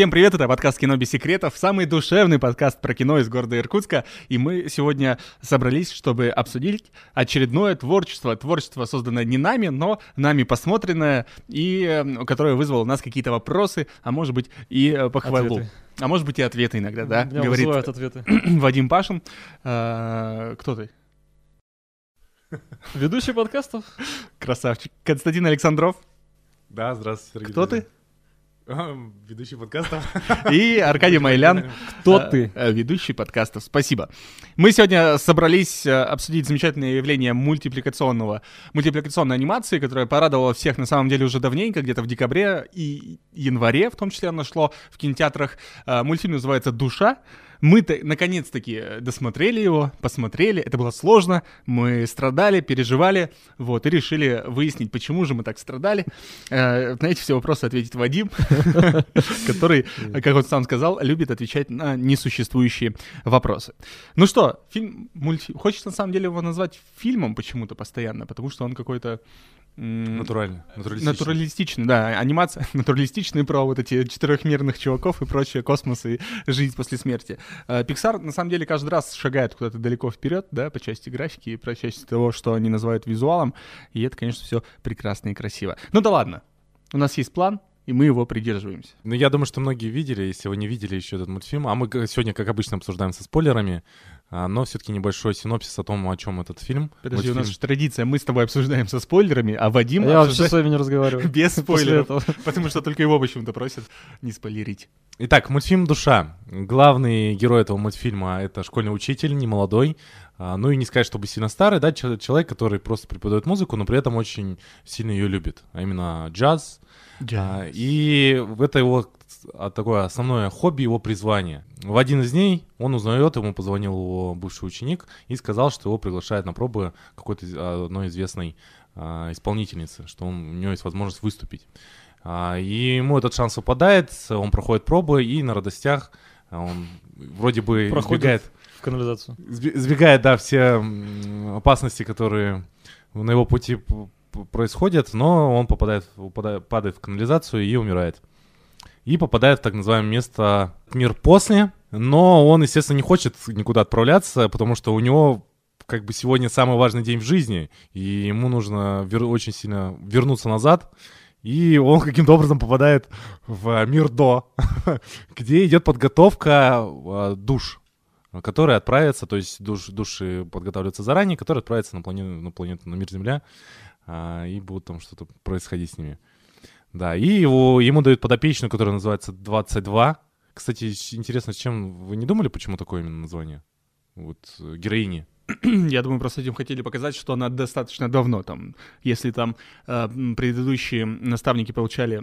Всем привет, это подкаст «Кино без секретов», самый душевный подкаст про кино из города Иркутска. И мы сегодня собрались, чтобы обсудить очередное творчество. Творчество, созданное не нами, но нами посмотренное, и э, которое вызвало у нас какие-то вопросы, а может быть и э, похвалу. Ответы. А может быть и ответы иногда, да? Меня Говорит вызывают ответы. Вадим Пашин. Э, Кто ты? Ведущий подкастов? Красавчик. Константин Александров. Да, здравствуйте, Сергей. Кто ты? А, Ведущий подкаста. И Аркадий Майлян. Кто э, ты? э, Ведущий подкастов. Спасибо. Мы сегодня собрались э, обсудить замечательное явление мультипликационного, мультипликационной анимации, которая порадовала всех на самом деле уже давненько, где-то в декабре и январе, в том числе оно шло в кинотеатрах. Э, Мультфильм называется «Душа». Мы-то наконец-таки досмотрели его, посмотрели. Это было сложно. Мы страдали, переживали, вот, и решили выяснить, почему же мы так страдали. Э, На эти все вопросы ответит Вадим, который, как он сам сказал, любит отвечать на несуществующие вопросы. Ну что, фильм, мультфильм. Хочется на самом деле его назвать фильмом почему-то постоянно, потому что он какой-то... Натурально. Натуралистично. Да, анимация натуралистичный про вот эти четырехмерных чуваков и прочее, космос и жизнь после смерти. Э, Pixar, на самом деле, каждый раз шагает куда-то далеко вперед, да, по части графики и по части того, что они называют визуалом, и это, конечно, все прекрасно и красиво. Ну да ладно, у нас есть план, и мы его придерживаемся. Ну, я думаю, что многие видели, если вы не видели еще этот мультфильм. А мы г- сегодня, как обычно, обсуждаем со спойлерами, но все-таки небольшой синопсис о том, о чем этот фильм. Подожди, у Мультфильм. нас же традиция, мы с тобой обсуждаем со спойлерами, а Вадим Я вообще с вами не разговариваю. без спойлеров, потому что только его почему-то просят не спойлерить. Итак, мультфильм «Душа». Главный герой этого мультфильма — это школьный учитель, не молодой, а, ну и не сказать, чтобы сильно старый, да, чел- человек, который просто преподает музыку, но при этом очень сильно ее любит, а именно джаз, А, И в это его а, такое основное хобби, его призвание. В один из дней он узнает, ему позвонил его бывший ученик и сказал, что его приглашают на пробы какой-то а, одной известной а, исполнительницы, что он, у него есть возможность выступить. А, И ему этот шанс выпадает, он проходит пробы, и на радостях а, он вроде бы Проходит. избегает В канализацию. Избегает, да, все опасности, которые на его пути происходят, но он попадает, упадает- падает в канализацию и умирает. И попадает в так называемое место мир после, но он, естественно, не хочет никуда отправляться, потому что у него как бы сегодня самый важный день в жизни, и ему нужно вер- очень сильно вернуться назад, и он каким-то образом попадает в мир до, где идет подготовка э, душ, которые отправятся, то есть душ, души подготавливаются заранее, которые отправятся на планету, на планету, на мир Земля, а, и будут там что-то происходить с ними. Да, и его, ему дают подопечную, которая называется 22. Кстати, интересно, с чем вы не думали, почему такое именно название? Вот э, героини. Я думаю, просто этим хотели показать, что она достаточно давно там. Если там э, предыдущие наставники получали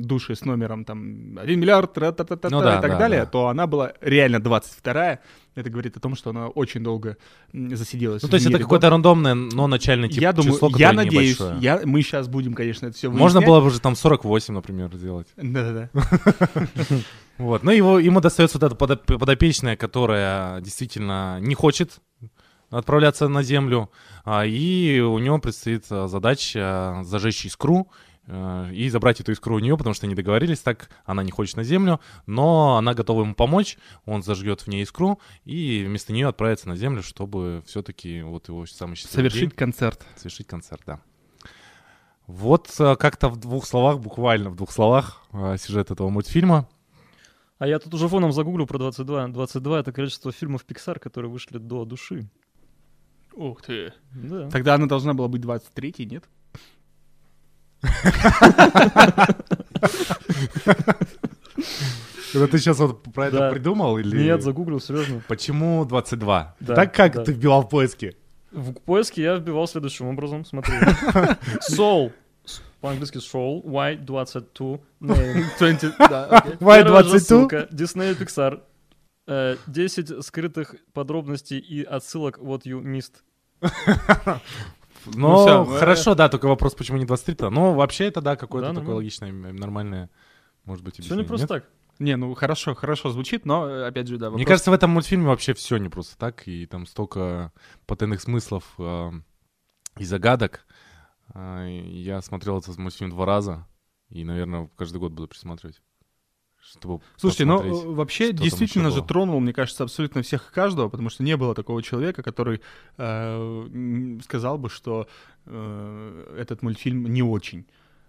души с номером там 1 миллиард Ну да, и так да, далее, да. то она была реально 22-я. Это говорит о том, что она очень долго засиделась. Ну, то есть это какое-то рандомное, но начальное тип, Я думаю, число, я надеюсь, небольшое. я, мы сейчас будем, конечно, это все Можно было бы уже там 48, например, сделать. Да-да-да. Вот, ну его, ему достается вот эта подоп- подопечная, которая действительно не хочет отправляться на Землю, а, и у него предстоит а, задача зажечь искру э, и забрать эту искру у нее, потому что они договорились так, она не хочет на Землю, но она готова ему помочь, он зажгет в ней искру и вместо нее отправится на Землю, чтобы все-таки вот его самый счастливый Совершить день концерт. совершить концерт, да. Вот э, как-то в двух словах, буквально в двух словах, э, сюжет этого мультфильма. А я тут уже фоном загуглил про 22. 22 — это количество фильмов Pixar, которые вышли до души. Ух ты. Да. Тогда она должна была быть 23-й, нет? Это ты сейчас вот про Да. придумал или... Нет, загуглил, серьезно. Почему 22? Да, так как ты вбивал в поиске? В поиске я вбивал следующим образом, смотри. Soul. По-английски soul. Y22. Name. 20, да, же Y22? ссылка. Disney Pixar. Э, 10 скрытых подробностей и отсылок what you missed. Ну, всё, хорошо, да, только вопрос, почему не 23-то. Ну, вообще это, да, какое-то такое логичное, нормальное, может быть, Все объяснение. не просто так. Не, ну хорошо, хорошо звучит, но э, опять же, да. Мне вопрос- кажется, в этом мультфильме вообще все не просто так, и там столько потайных смыслов э, и загадок. И я смотрел этот мультфильм два раза, и, наверное, каждый год буду присматривать. Чтобы Слушайте, ну вообще действительно же тронул, мне кажется, абсолютно всех и каждого, потому что не было такого человека, который э, сказал бы, что э, этот мультфильм не очень.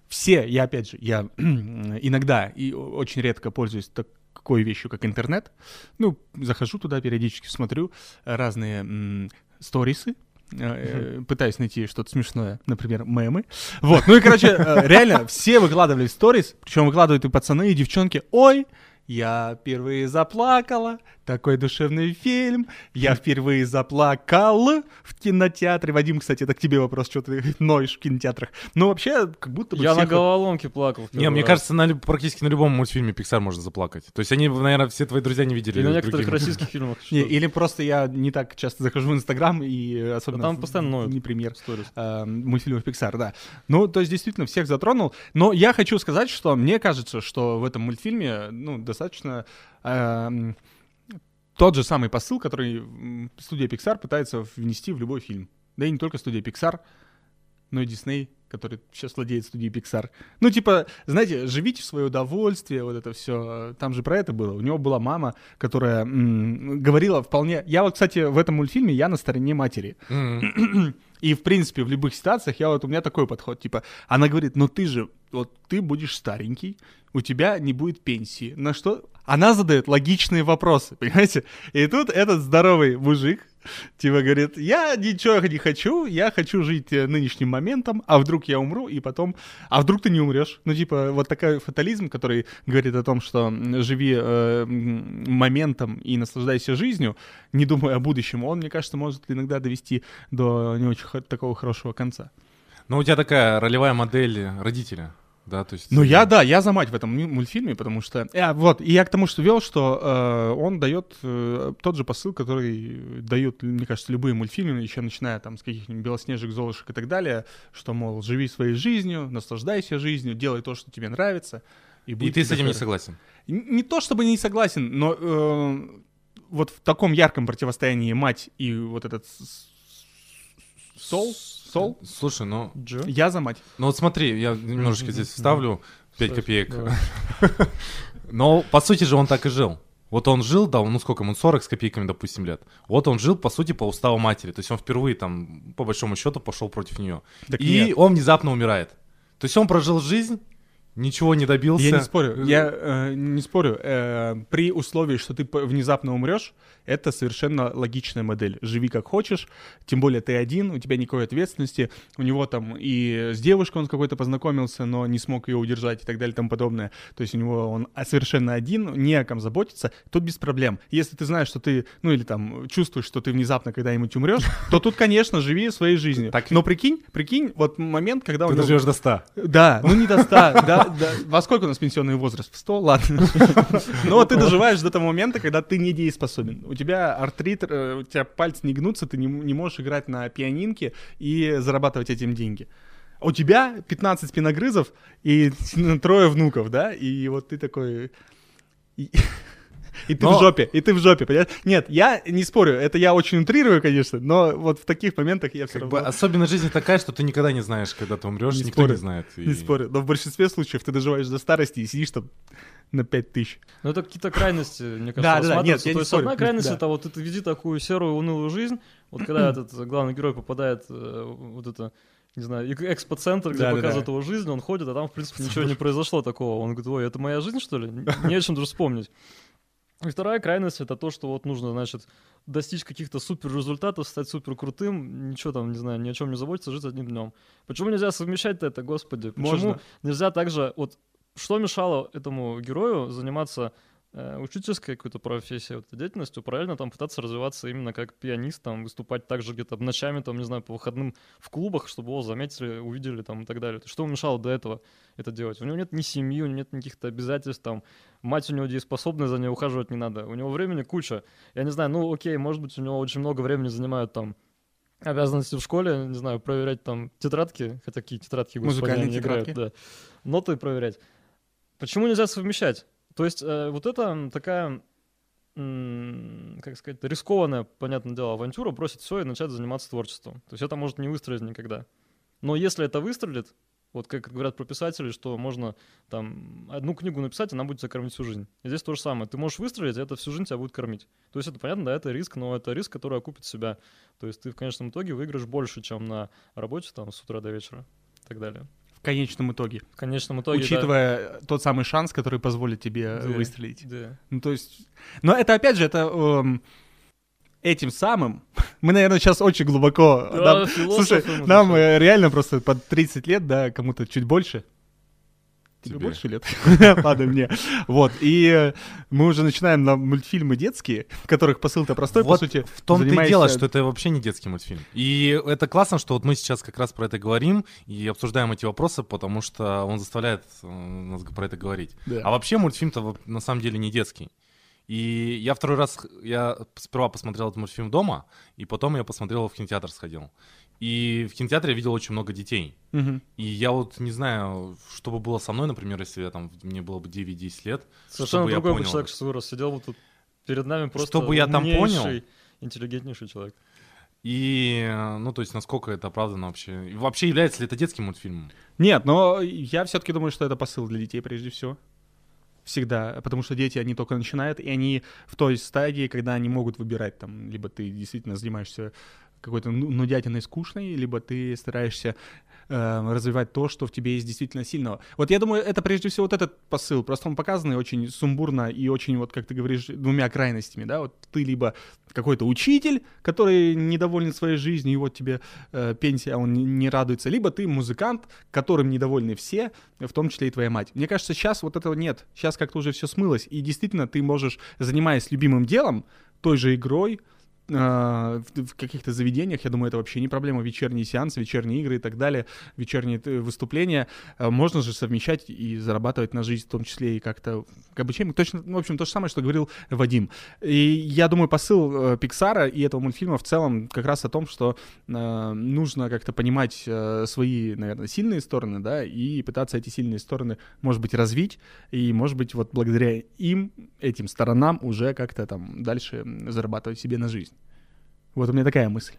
Все, я опять же, я иногда и очень редко пользуюсь такой вещью, как интернет. Ну, захожу туда периодически, смотрю разные сторисы, э, пытаюсь найти что-то смешное, например, мемы. Вот, ну и, короче, э, реально, все выкладывали сторис, причем выкладывают и пацаны, и девчонки. Ой, я впервые заплакала, такой душевный фильм, я впервые заплакал в кинотеатре. Вадим, кстати, это к тебе вопрос, что ты ноешь в кинотеатрах. Ну, вообще, как будто бы Я на головоломке плакал. Не, первый мне раз. кажется, на, практически на любом мультфильме Pixar можно заплакать. То есть они, наверное, все твои друзья не видели. Или на некоторых другие. российских фильмах. Не, или просто я не так часто захожу в Инстаграм, и э, особенно там в- постоянно ноют. не премьер. Сторис. э, мультфильмов Pixar, да. Ну, то есть действительно всех затронул. Но я хочу сказать, что мне кажется, что в этом мультфильме, ну, достаточно эм, тот же самый посыл, который студия Pixar пытается внести в любой фильм. Да и не только студия Pixar, но и Disney, который сейчас владеет студией Pixar. Ну, типа, знаете, живите в свое удовольствие, вот это все. Там же про это было. У него была мама, которая м, говорила вполне... Я вот, кстати, в этом мультфильме я на стороне матери. М. И, в принципе, в любых ситуациях я вот у меня такой подход, типа, она говорит, ну ты же, вот ты будешь старенький, у тебя не будет пенсии. На что? Она задает логичные вопросы, понимаете? И тут этот здоровый мужик, типа, говорит, я ничего не хочу, я хочу жить э, нынешним моментом, а вдруг я умру, и потом, а вдруг ты не умрешь? Ну, типа, вот такой фатализм, который говорит о том, что живи э, моментом и наслаждайся жизнью, не думая о будущем, он, мне кажется, может иногда довести до не очень такого хорошего конца. Ну, у тебя такая ролевая модель родителя, да, то есть... Ну, я, да, я за мать в этом му- мультфильме, потому что... А, вот, и я к тому, что вел, что э, он дает э, тот же посыл, который дают, мне кажется, любые мультфильмы, еще начиная там с каких-нибудь «Белоснежек», «Золушек» и так далее, что, мол, живи своей жизнью, наслаждайся жизнью, делай то, что тебе нравится. И, И ты с этим не согласен? Н- Не то чтобы не согласен, но э, вот в таком ярком противостоянии мать и вот этот сол, сол, Слушай, ну... Джо? я за мать. Ну вот смотри, я немножечко здесь вставлю 5 Кстати, копеек. Но по сути же он так и жил. Вот он жил, да, ну сколько ему, 40 с копейками, допустим, лет. Вот он жил, по сути, по уставу матери. То есть он впервые там, по большому счету, пошел против нее. Так И нет. он внезапно умирает. То есть он прожил жизнь, ничего не добился. Я не спорю, я э, не спорю. Э, при условии, что ты внезапно умрешь, это совершенно логичная модель. Живи как хочешь, тем более ты один, у тебя никакой ответственности. У него там и с девушкой он с какой-то познакомился, но не смог ее удержать и так далее и тому подобное. То есть у него он а, совершенно один, не о ком заботиться, тут без проблем. Если ты знаешь, что ты, ну или там чувствуешь, что ты внезапно когда-нибудь умрешь, то тут, конечно, живи своей жизнью. Так- Но прикинь, прикинь, вот момент, когда у Ты доживешь до 100. да, ну не до 100, да, да. Во сколько у нас пенсионный возраст? В 100? Ладно. Ну вот ты доживаешь до того момента, когда ты недееспособен. У тебя артрит, э, у тебя пальцы не гнутся, ты не, можешь играть на пианинке и зарабатывать этим деньги. У тебя 15 спиногрызов и трое внуков, да? И вот ты такой... И, ты Но- в жопе, и ты в жопе, понимаешь? Нет, я не спорю, это я очень утрирую, конечно, но вот в таких моментах я все Как равно... бы особенность жизни такая, что ты никогда не знаешь, когда ты умрешь, Не никто спорю. не знает. И- Не спорю, но в большинстве случаев ты доживаешь до старости и сидишь там на 5 тысяч. Ну, это какие-то крайности, мне кажется, Да, да, да, нет, я То не есть спорю. одна крайность Да. это вот ты веди такую серую, унылую жизнь. Вот когда этот главный герой попадает э, вот это не знаю, эк- экспо-центр, где Да, да, показывают да. его жизнь, он ходит, а там, в принципе, ничего не произошло такого. Он говорит, ой, это моя жизнь, что ли? Не о чем даже вспомнить. И вторая крайность это то, что вот нужно, значит, достичь каких-то супер результатов, стать супер крутым, ничего там, не знаю, ни о чем не заботиться, жить одним днем. Почему нельзя совмещать это, господи? Почему Можно. нельзя также, вот что мешало этому герою заниматься э, учительской какой-то профессией, вот, деятельностью, параллельно там пытаться развиваться именно как пианист, там выступать также где-то ночами, там, не знаю, по выходным в клубах, чтобы его заметили, увидели там и так далее. Что ему мешало до этого это делать? У него нет ни семьи, у него нет никаких-то обязательств, там, мать у него дееспособная, за ней ухаживать не надо. У него времени куча. Я не знаю, ну окей, может быть, у него очень много времени занимают там обязанности в школе, не знаю, проверять там тетрадки, хотя какие тетрадки, господи, Музыкальные они играют, да. Ноты проверять. Почему нельзя совмещать? То есть э, вот это такая, м, как сказать, рискованная, понятное дело, авантюра, бросить все и начать заниматься творчеством. То есть это может не выстрелить никогда. Но если это выстрелит, Вот как говорят про писателей, что можно там одну книгу написать, она будет тебя кормить всю жизнь. И здесь то же самое. Ты можешь выстрелить, и это всю жизнь тебя будет кормить. То есть это понятно, да, это риск, но это риск, который окупит себя. То есть ты в конечном итоге выиграешь больше, чем на работе там с утра до вечера и так далее. В конечном итоге. В конечном итоге, Учитывая тот самый шанс, который позволит тебе Да. выстрелить. Да. Ну, то есть... Но это, опять же, это... эм, этим самым... Мы, наверное, сейчас очень глубоко... Да, нам- слушай, нам э, реально просто под 30 лет, да, кому-то чуть больше. Тебе, Тебе. больше лет? Ладно, мне. Вот, и э, мы уже начинаем на мультфильмы детские, в которых посыл-то простой, по Вот сути. в том-то и занимаешься- дело, что это вообще не детский мультфильм. И это классно, что вот мы сейчас как раз про это говорим и обсуждаем эти вопросы, потому что он заставляет э, нас про это говорить. Да. А вообще мультфильм-то на самом деле не детский. И я второй раз, я сперва посмотрел этот мультфильм дома, и потом я посмотрел его в кинотеатр сходил. И в кинотеатре я видел очень много детей. Мгм. И я вот не знаю, что бы было со мной, например, если я там, мне было бы 9-10 лет. Совершенно чтобы я другой бы понял. человек сейчас вырос. Сидел бы тут перед нами просто Чтобы я там понял. интеллигентнейший человек. И, ну, то есть, насколько это оправдано вообще? И вообще, является ли это детским мультфильмом? Нет, но я все-таки думаю, что это посыл для детей прежде всего. Всегда. Потому что дети, они только начинают, и они в той стадии, когда они могут выбирать, там, либо ты действительно занимаешься какой-то ну- нудятиной скучной, либо ты стараешься э, развивать то, что в тебе есть действительно сильного. Вот я думаю, это прежде всего вот этот посыл. Просто он показанный очень сумбурно и очень, вот как ты говоришь, двумя крайностями, да, вот ты либо какой-то учитель, который недоволен своей жизнью, и вот тебе э, пенсия, а он не, не радуется, либо ты музыкант, которым недовольны все, в том числе и твоя мать. Мне кажется, сейчас вот этого нет. Сейчас как-то уже все смылось, и действительно ты можешь, занимаясь любимым делом, той же игрой, в, в каких-то заведениях, я думаю, это вообще не проблема, вечерние сеансы, вечерние игры и так далее, вечерние э, выступления, э, можно же совмещать и зарабатывать на жизнь, в том числе и как-то к обучению. Точно, ну, в общем, то же самое, что говорил Вадим. И я думаю, посыл э, Пиксара и этого мультфильма в целом как раз о том, что э, нужно как-то понимать свои, наверное, сильные стороны, да, и пытаться эти сильные стороны, может быть, развить, и, может быть, вот благодаря им, этим сторонам, уже как-то там дальше зарабатывать себе на жизнь. Вот у меня такая мысль.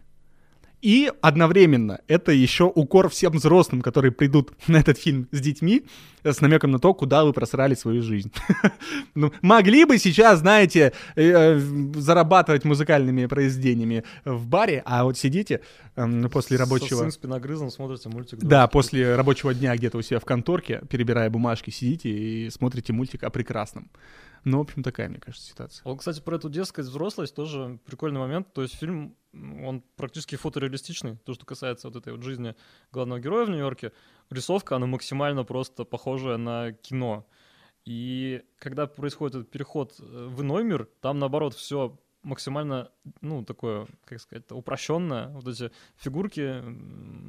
И одновременно это еще укор всем взрослым, которые придут на этот фильм с детьми, с намеком на то, куда вы просрали свою жизнь. Ну, могли бы сейчас, знаете, э, э, зарабатывать музыкальными произведениями в баре, а вот сидите эм, после Со рабочего... своим спиногрызом смотрите мультик. Да, после рабочего дня где-то у себя в конторке, перебирая бумажки, сидите и смотрите мультик о прекрасном. Ну, в общем, такая, мне кажется, ситуация. Вот, кстати, про эту детскость, взрослость тоже прикольный момент. То есть фильм, он практически фотореалистичный, то, что касается вот этой вот жизни главного героя в Нью-Йорке. Рисовка, она максимально просто похожая на кино. И когда происходит этот переход э, в иной мир, там, наоборот, все максимально, ну, такое, как сказать, упрощенное. Вот эти фигурки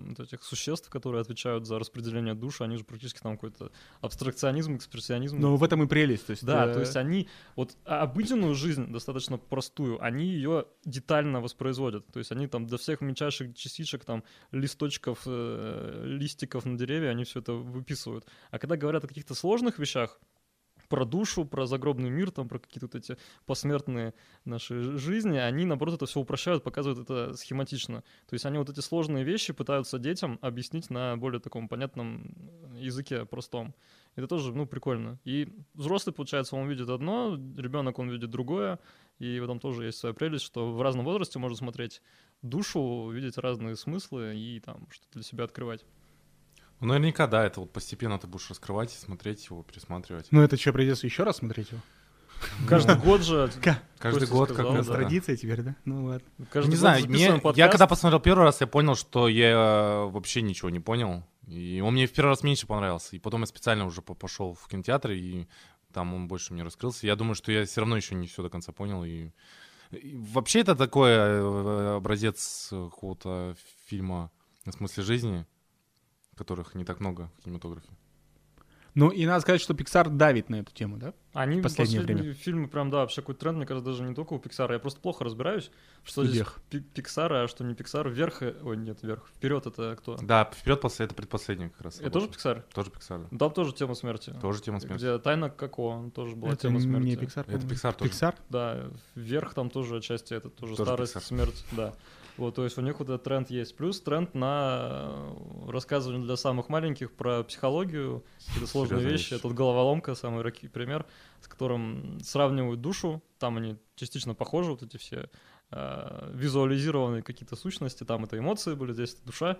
вот этих существ, которые отвечают за распределение души, они же практически там какой-то абстракционизм, экспрессионизм. Но в этом и прелесть. То есть, Да, э, то есть они вот обыденную жизнь достаточно простую, они ее детально воспроизводят. То есть они там до всех мельчайших частичек, там листочков, э, листиков на деревья, они все это выписывают. А когда говорят о каких-то сложных вещах, про душу, про загробный мир, там, про какие-то вот эти посмертные наши жизни, они, наоборот, это все упрощают, показывают это схематично. То есть они вот эти сложные вещи пытаются детям объяснить на более таком понятном языке, простом. Это тоже, ну, прикольно. И взрослый, получается, он видит одно, ребенок, он видит другое, и в этом тоже есть своя прелесть, что в разном возрасте можно смотреть душу, видеть разные смыслы и там что-то для себя открывать. Ну, наверняка, да, это вот постепенно ты будешь раскрывать, смотреть его, пересматривать. Ну, это что, придется еще раз смотреть его? Каждый год же... Каждый год как У да. нас это... традиция теперь, да? Ну, ладно. каждый Не знаю, мне, я когда посмотрел первый раз, я понял, что я э, вообще ничего не понял. И он мне в первый раз меньше понравился. И потом я специально уже по- пошел в кинотеатр, и там он больше мне раскрылся. Я думаю, что я все равно еще не все до конца понял. И, и вообще это такой э, образец какого-то фильма на смысле жизни, которых не так много в кинематографе. Ну, и надо сказать, что Pixar давит на эту тему, да? Они последнее последние время. фильмы прям, да, вообще какой тренд, мне кажется, даже не только у Пиксара. Я просто плохо разбираюсь, что здесь Студиях. Пи- Пиксара, а что не Пиксар. Вверх, э, ой, нет, вверх. Вперед это кто? Да, вперед после это предпоследний как раз. Это тоже. Пиксар? Тоже Pixar. да. Там тоже тема смерти. Тоже тема смерти. Где тайна Коко, тоже была Это тема смерти. не Pixar, Это. Pixar тоже. Pixar? Да, вверх там тоже отчасти это тоже, Тоже старость, Pixar. смерть, да. Вот, то есть у них вот этот тренд есть. Плюс тренд на э, рассказывание для самых маленьких про психологию, какие-то сложные Серьезные вещи. вещи. Тут головоломка, самый яркий пример, с которым сравнивают душу. Там они частично похожи, вот эти все э, визуализированные какие-то сущности. Там это эмоции были, здесь это душа.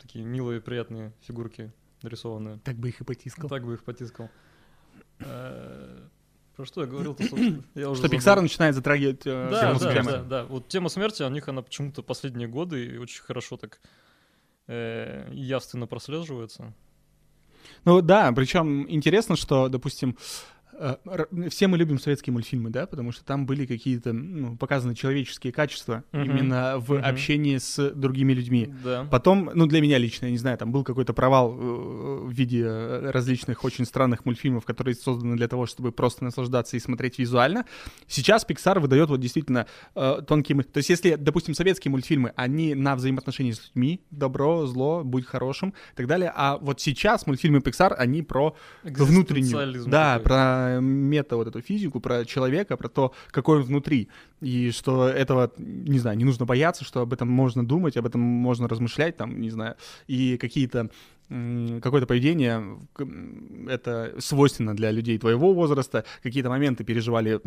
Такие милые, приятные фигурки нарисованные. Так бы их и потискал. Так бы их потискал. Про что я говорил-то, собственно? Я уже Что забыл. Pixar начинает затрагивать э, Да, тему да, смерти. да, да. Вот тема смерти, у них она почему-то последние годы и очень хорошо так э, явственно прослеживается. Ну да, причем интересно, что, допустим, э, все мы любим советские мультфильмы, да, потому что там были какие-то ну, показаны человеческие качества Мгм. именно в Мгм. общении с другими людьми. Да. Потом, ну, для меня лично, я не знаю, там был какой-то провал э, в виде э, различных очень странных мультфильмов, которые созданы для того, чтобы просто наслаждаться и смотреть визуально. Сейчас Pixar выдает вот действительно э, тонкие... То есть если, допустим, советские мультфильмы, они на взаимоотношении с людьми, добро, зло, будь хорошим и так далее, а вот сейчас мультфильмы Pixar, они про внутреннюю. Да, такой. Про мета вот эту физику, про человека, про то, какой он внутри. И что этого, не знаю, не нужно бояться, что об этом можно думать, об этом можно размышлять, там, не знаю, и какие-то какое-то поведение это свойственно для людей твоего возраста, какие-то моменты переживали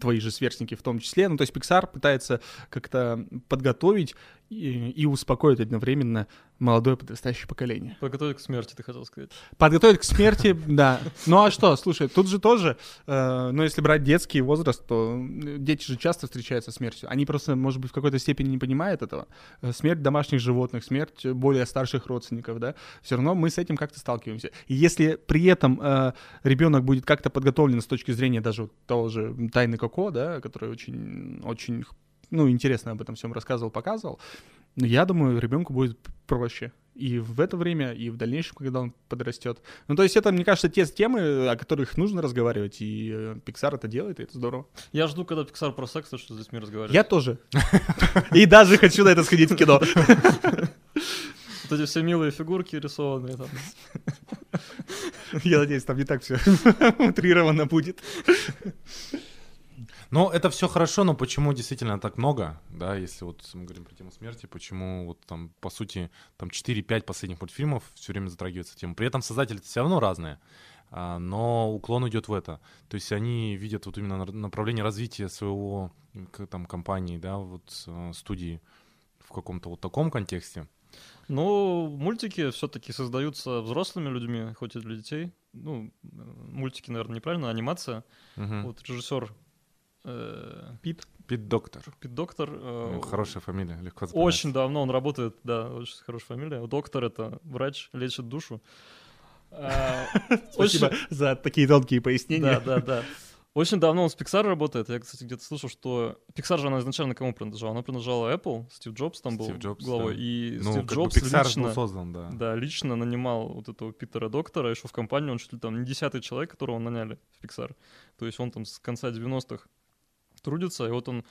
твои же сверстники в том числе. Ну, то есть Pixar пытается как-то подготовить и, и успокоить одновременно молодое подрастающее поколение. Подготовить к смерти, ты хотел сказать. Подготовить к смерти, да. Ну а что, слушай, тут же тоже, э, ну если брать детский возраст, то э, дети же часто встречаются смертью. Они просто, может быть, в какой-то степени не понимают этого. Э, Смерть домашних животных, смерть более старших родственников, да. Все равно мы с этим как-то сталкиваемся. И если при этом э, ребенок будет как-то подготовлен с точки зрения даже того же Тайны Коко, да, который очень, очень, ну, интересно об этом всем рассказывал, показывал, ну, я думаю, ребенку будет проще. И в это время, и в дальнейшем, когда он подрастет. Ну, то есть это, мне кажется, те темы, о которых нужно разговаривать, и э, Pixar это делает, и это здорово. Я жду, когда Pixar про секс начнет с детьми разговаривать. Я тоже. И даже хочу на это сходить в кино. Вот эти все милые фигурки рисованные там. Я надеюсь, там не так все утрированно будет. Ну, это все хорошо, но почему действительно так много, да, если вот мы говорим про тему смерти, почему вот там, по сути, там 4-5 последних мультфильмов все время затрагивается тема. При этом создатели все равно разные, а, но уклон идет в это. То есть они видят вот именно на- направление развития своего там компании, да, вот э, студии в каком-то вот таком контексте. Ну, мультики все-таки создаются взрослыми людьми, хоть и для детей. Ну, э, мультики, наверное, неправильно, анимация. Мгм. Вот режиссер Пит. Пит Доктор. Пит Доктор. Э, Хорошая фамилия, легко запоминать. Очень давно он работает, да, очень хорошая фамилия. Доктор — это врач, лечит душу. А, Спасибо очень- за такие тонкие пояснения. Да, да, да. Очень давно он с Pixar работает. Я, кстати, где-то слышал, что Pixar же она изначально кому принадлежала? Она принадлежала Apple, Стив Джобс там был Стив Джобс, главой. да. И Ну, Стив как бы Джобс Pixar лично, был создан, да. да, лично нанимал вот этого Питера Доктора, еще в компанию, он чуть ли там не десятый человек, которого наняли в Pixar. То есть он там с конца 90-х трудится, и вот он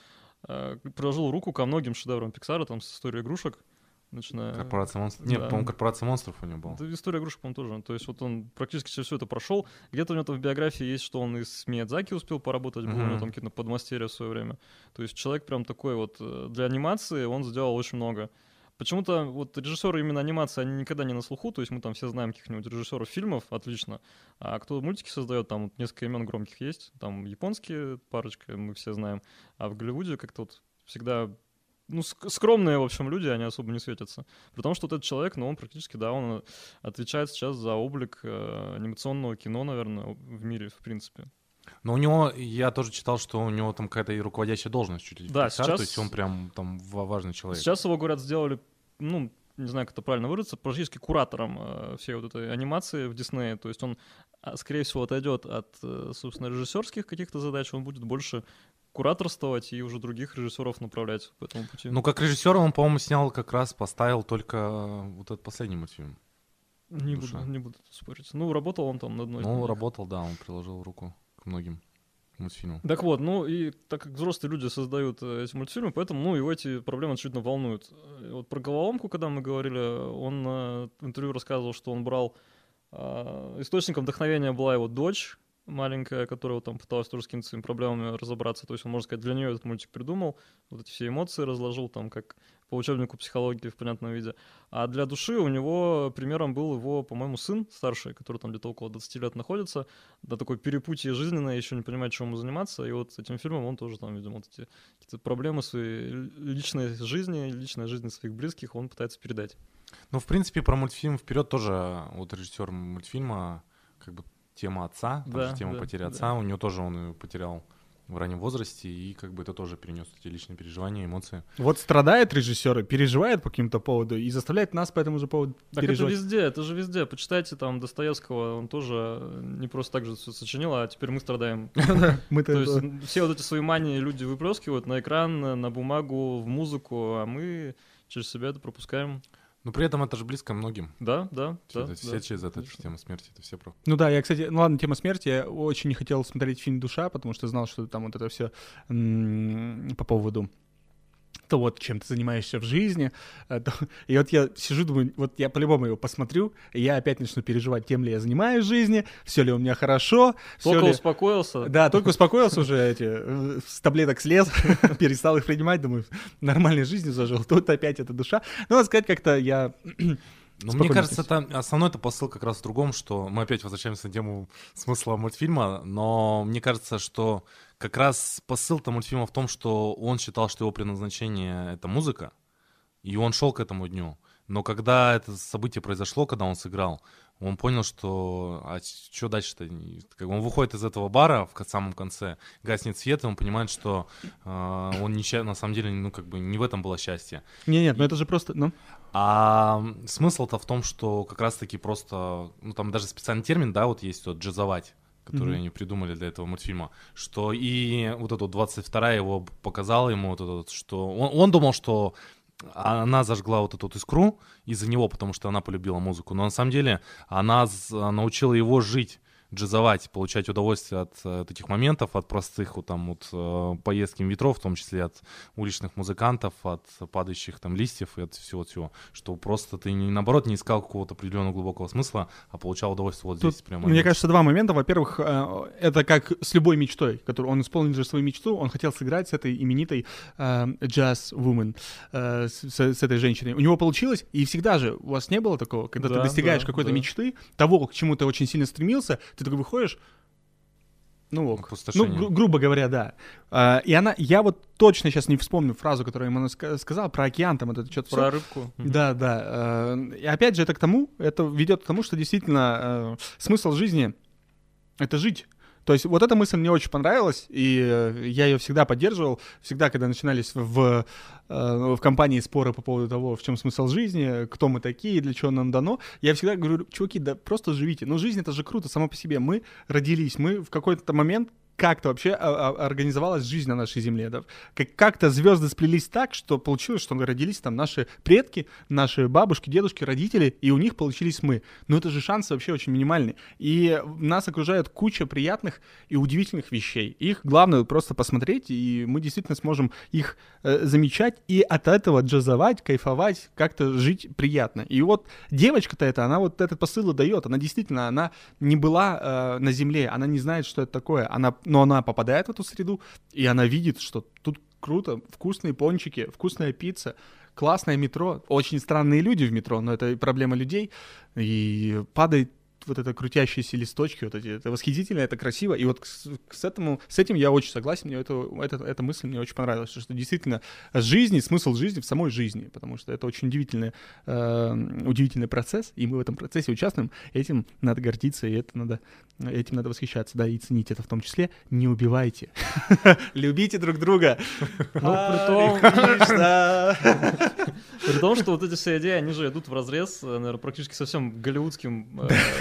э, приложил руку ко многим шедеврам Pixar, там с историей игрушек, начиная... Корпорация монстров. Нет, да. по-моему, корпорация монстров у него была. Да, история игрушек, по-моему, тоже. То есть вот он практически через все это прошел. Где-то у него там в биографии есть, что он и с Миядзаки успел поработать, был у него там какие-то подмастерья в свое время. То есть человек прям такой вот э, для анимации он сделал очень много. Почему-то вот режиссеры именно анимации, они никогда не на слуху, то есть мы там все знаем каких-нибудь режиссеров фильмов, отлично, а кто мультики создает, там вот несколько имен громких есть, там японские парочка, мы все знаем, а в Голливуде как-то вот всегда ну, ск- скромные, в общем, люди, они особо не светятся. При том, что вот этот человек, ну, он практически, да, он отвечает сейчас за облик э, анимационного кино, наверное, в мире, в принципе. Но у него, я тоже читал, что у него там какая-то и руководящая должность чуть ли не Да, сейчас- то есть он прям там ва- важный человек. Сейчас его, говорят, сделали, ну, не знаю, как это правильно выразиться, практически куратором э, всей вот этой анимации в Диснее. То есть он, а, скорее всего, отойдет от, э, собственно, режиссерских каких-то задач, он будет больше кураторствовать и уже других режиссеров направлять по этому пути. Ну, как режиссер он, по-моему, снял как раз, поставил только э, вот этот последний мультфильм. не, душа. буду, не буду спорить. Ну, работал он там над одной. Ну, работал, да, он приложил руку к многим мультфильмам. Так вот, ну и так как взрослые люди создают э, эти мультфильмы, поэтому, ну, его эти проблемы очевидно волнуют. Э, Вот про головоломку, когда мы говорили, он э, в интервью рассказывал, что он брал а, источником вдохновения была его дочь маленькая, которая вот там пыталась тоже с какими-то своими проблемами разобраться. То есть он, можно сказать, для нее этот мультик придумал, вот эти все эмоции разложил там как по учебнику психологии в понятном виде. А для души у него примером был его, по-моему, сын старший, который там где-то около 20 лет находится, на такой перепутье жизненное, еще не понимает, чем ему заниматься. И вот с этим фильмом он тоже там, видимо, вот эти какие-то проблемы своей личной жизни, личной жизни своих близких он пытается передать. Ну, в принципе, про мультфильм вперед тоже вот режиссер мультфильма, как бы тема отца, Да, тема да, потери да. отца, у него тоже он ее потерял в раннем возрасте, и как бы это тоже перенес эти личные переживания, эмоции. Вот страдает режиссер и переживает по каким-то поводу и заставляет нас по этому же поводу Так это переживать. везде, это же везде. Почитайте там Достоевского, он тоже не просто так же все сочинил, а теперь мы страдаем. То есть это- все вот эти свои мании люди выплескивают на экран, на бумагу, в музыку, а мы через себя это пропускаем. Но при этом это же близко многим. Да, да, Всё да. все да, через это конечно. тема смерти, это все про. Ну да, я, кстати, ну ладно, тема смерти, я очень не хотел смотреть фильм «Душа», потому что знал, что там вот это все по поводу то вот, чем ты занимаешься в жизни. э, И вот я сижу, думаю, вот я по-любому его посмотрю, и я опять начну переживать, тем ли я занимаюсь в жизни, все ли у меня хорошо, Только ли- успокоился. Да, только успокоился уже эти, э, с таблеток слез, перестал их принимать, думаю, нормальной жизнью зажил. Тут опять эта душа. Ну, надо сказать, как-то я... Ну, Спокойно мне кажется, это основной это посыл как раз в другом, что мы опять возвращаемся на тему смысла мультфильма, но мне кажется, что как раз посыл-то мультфильма в том, что он считал, что его предназначение — это музыка, и он шел к этому дню. Но когда это событие произошло, когда он сыграл, он понял, что а что дальше-то? Как бы он выходит из этого бара в самом конце, гаснет свет, и он понимает, что э, он неча- на самом деле, ну, как бы не в этом было счастье. Не, нет, ну это же просто, ну... А смысл-то в том, что как раз-таки просто, ну там даже специальный термин, да, вот есть вот джазовать, который Мгм. они придумали для этого мультфильма, что и вот эту 22 его показала ему вот это вот, что он, он думал, что она зажгла вот эту вот искру из-за него, потому что она полюбила музыку, но на самом деле она научила его жить джазовать, получать удовольствие от, э, от этих моментов, от простых вот там вот э, поездки ветров, в том числе от уличных музыкантов, от падающих там листьев и от всего-всего, что просто ты не, наоборот не искал какого-то определенного глубокого смысла, а получал удовольствие вот Тут, здесь прямо. Мне кажется, два момента. Во-первых, э, это как с любой мечтой, которую он исполнил же свою мечту, он хотел сыграть с этой именитой джаз-вумен, с, с- с этой женщиной. У него получилось, и всегда же у вас не было такого, когда ты Да, достигаешь да, какой-то да. мечты, того, к чему ты очень сильно стремился, ты такой выходишь, ну ок. Ну, гру- грубо говоря, да. А, и она, я вот точно сейчас не вспомню фразу, которую ему ска- сказал про океан, там это что-то Про рыбку. Мгм. да, да. э, И опять же, это к тому, это ведет к тому, что действительно э, смысл жизни — это жить. То есть вот эта мысль мне очень понравилась, и э, я ее всегда поддерживал. Всегда, когда начинались в, э, в компании споры по поводу того, в чем смысл жизни, кто мы такие, для чего нам дано, я всегда говорю, чуваки, да просто живите. Ну, жизнь — это же круто само по себе. Мы родились, мы в какой-то момент как-то вообще а, а, организовалась жизнь на нашей земле, да? Как- как-то звезды сплелись так, что получилось, что родились там наши предки, наши бабушки, дедушки, родители, и у них получились мы. Но это же шансы вообще очень минимальные. И нас окружает куча приятных и удивительных вещей. Их главное просто посмотреть, и мы действительно сможем их э, замечать и от этого джазовать, кайфовать, как-то жить приятно. И вот девочка-то эта, она вот этот посыл и дает. Она действительно, она не была э, на земле, она не знает, что это такое. Она, но она попадает в эту среду, и она видит, что тут круто, вкусные пончики, вкусная пицца, классное метро, очень странные люди в метро, но это проблема людей, и падает вот это крутящиеся листочки, вот эти, это восхитительно, это красиво, и вот с, с этому, с этим я очень согласен, мне это, это, эта мысль мне очень понравилась, что действительно жизнь, смысл жизни в самой жизни, потому что это очень удивительный, э, удивительный процесс, и мы в этом процессе участвуем, этим надо гордиться, и это надо, этим надо восхищаться, да, и ценить это в том числе, не убивайте, любите друг друга. Ну, при том- При том, что вот эти все идеи, они же идут в разрез, наверное, практически со всем голливудским...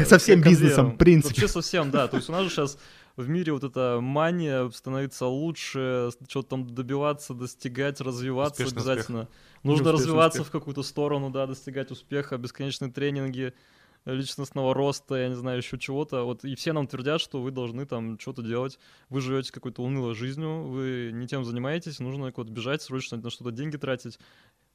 со всем бизнесом, в принципе. Вообще совсем, да. То есть у нас же сейчас в мире вот эта мания становиться лучше, что-то там добиваться, достигать, развиваться Успешный обязательно. Нужно Успешный развиваться успех. в какую-то сторону, да, достигать успеха, бесконечные тренинги, личностного роста, я не знаю, еще чего-то. Вот и все нам твердят, что вы должны там что-то делать. Вы живете какой-то унылой жизнью, вы не тем занимаетесь, нужно куда-то бежать, срочно на что-то деньги тратить.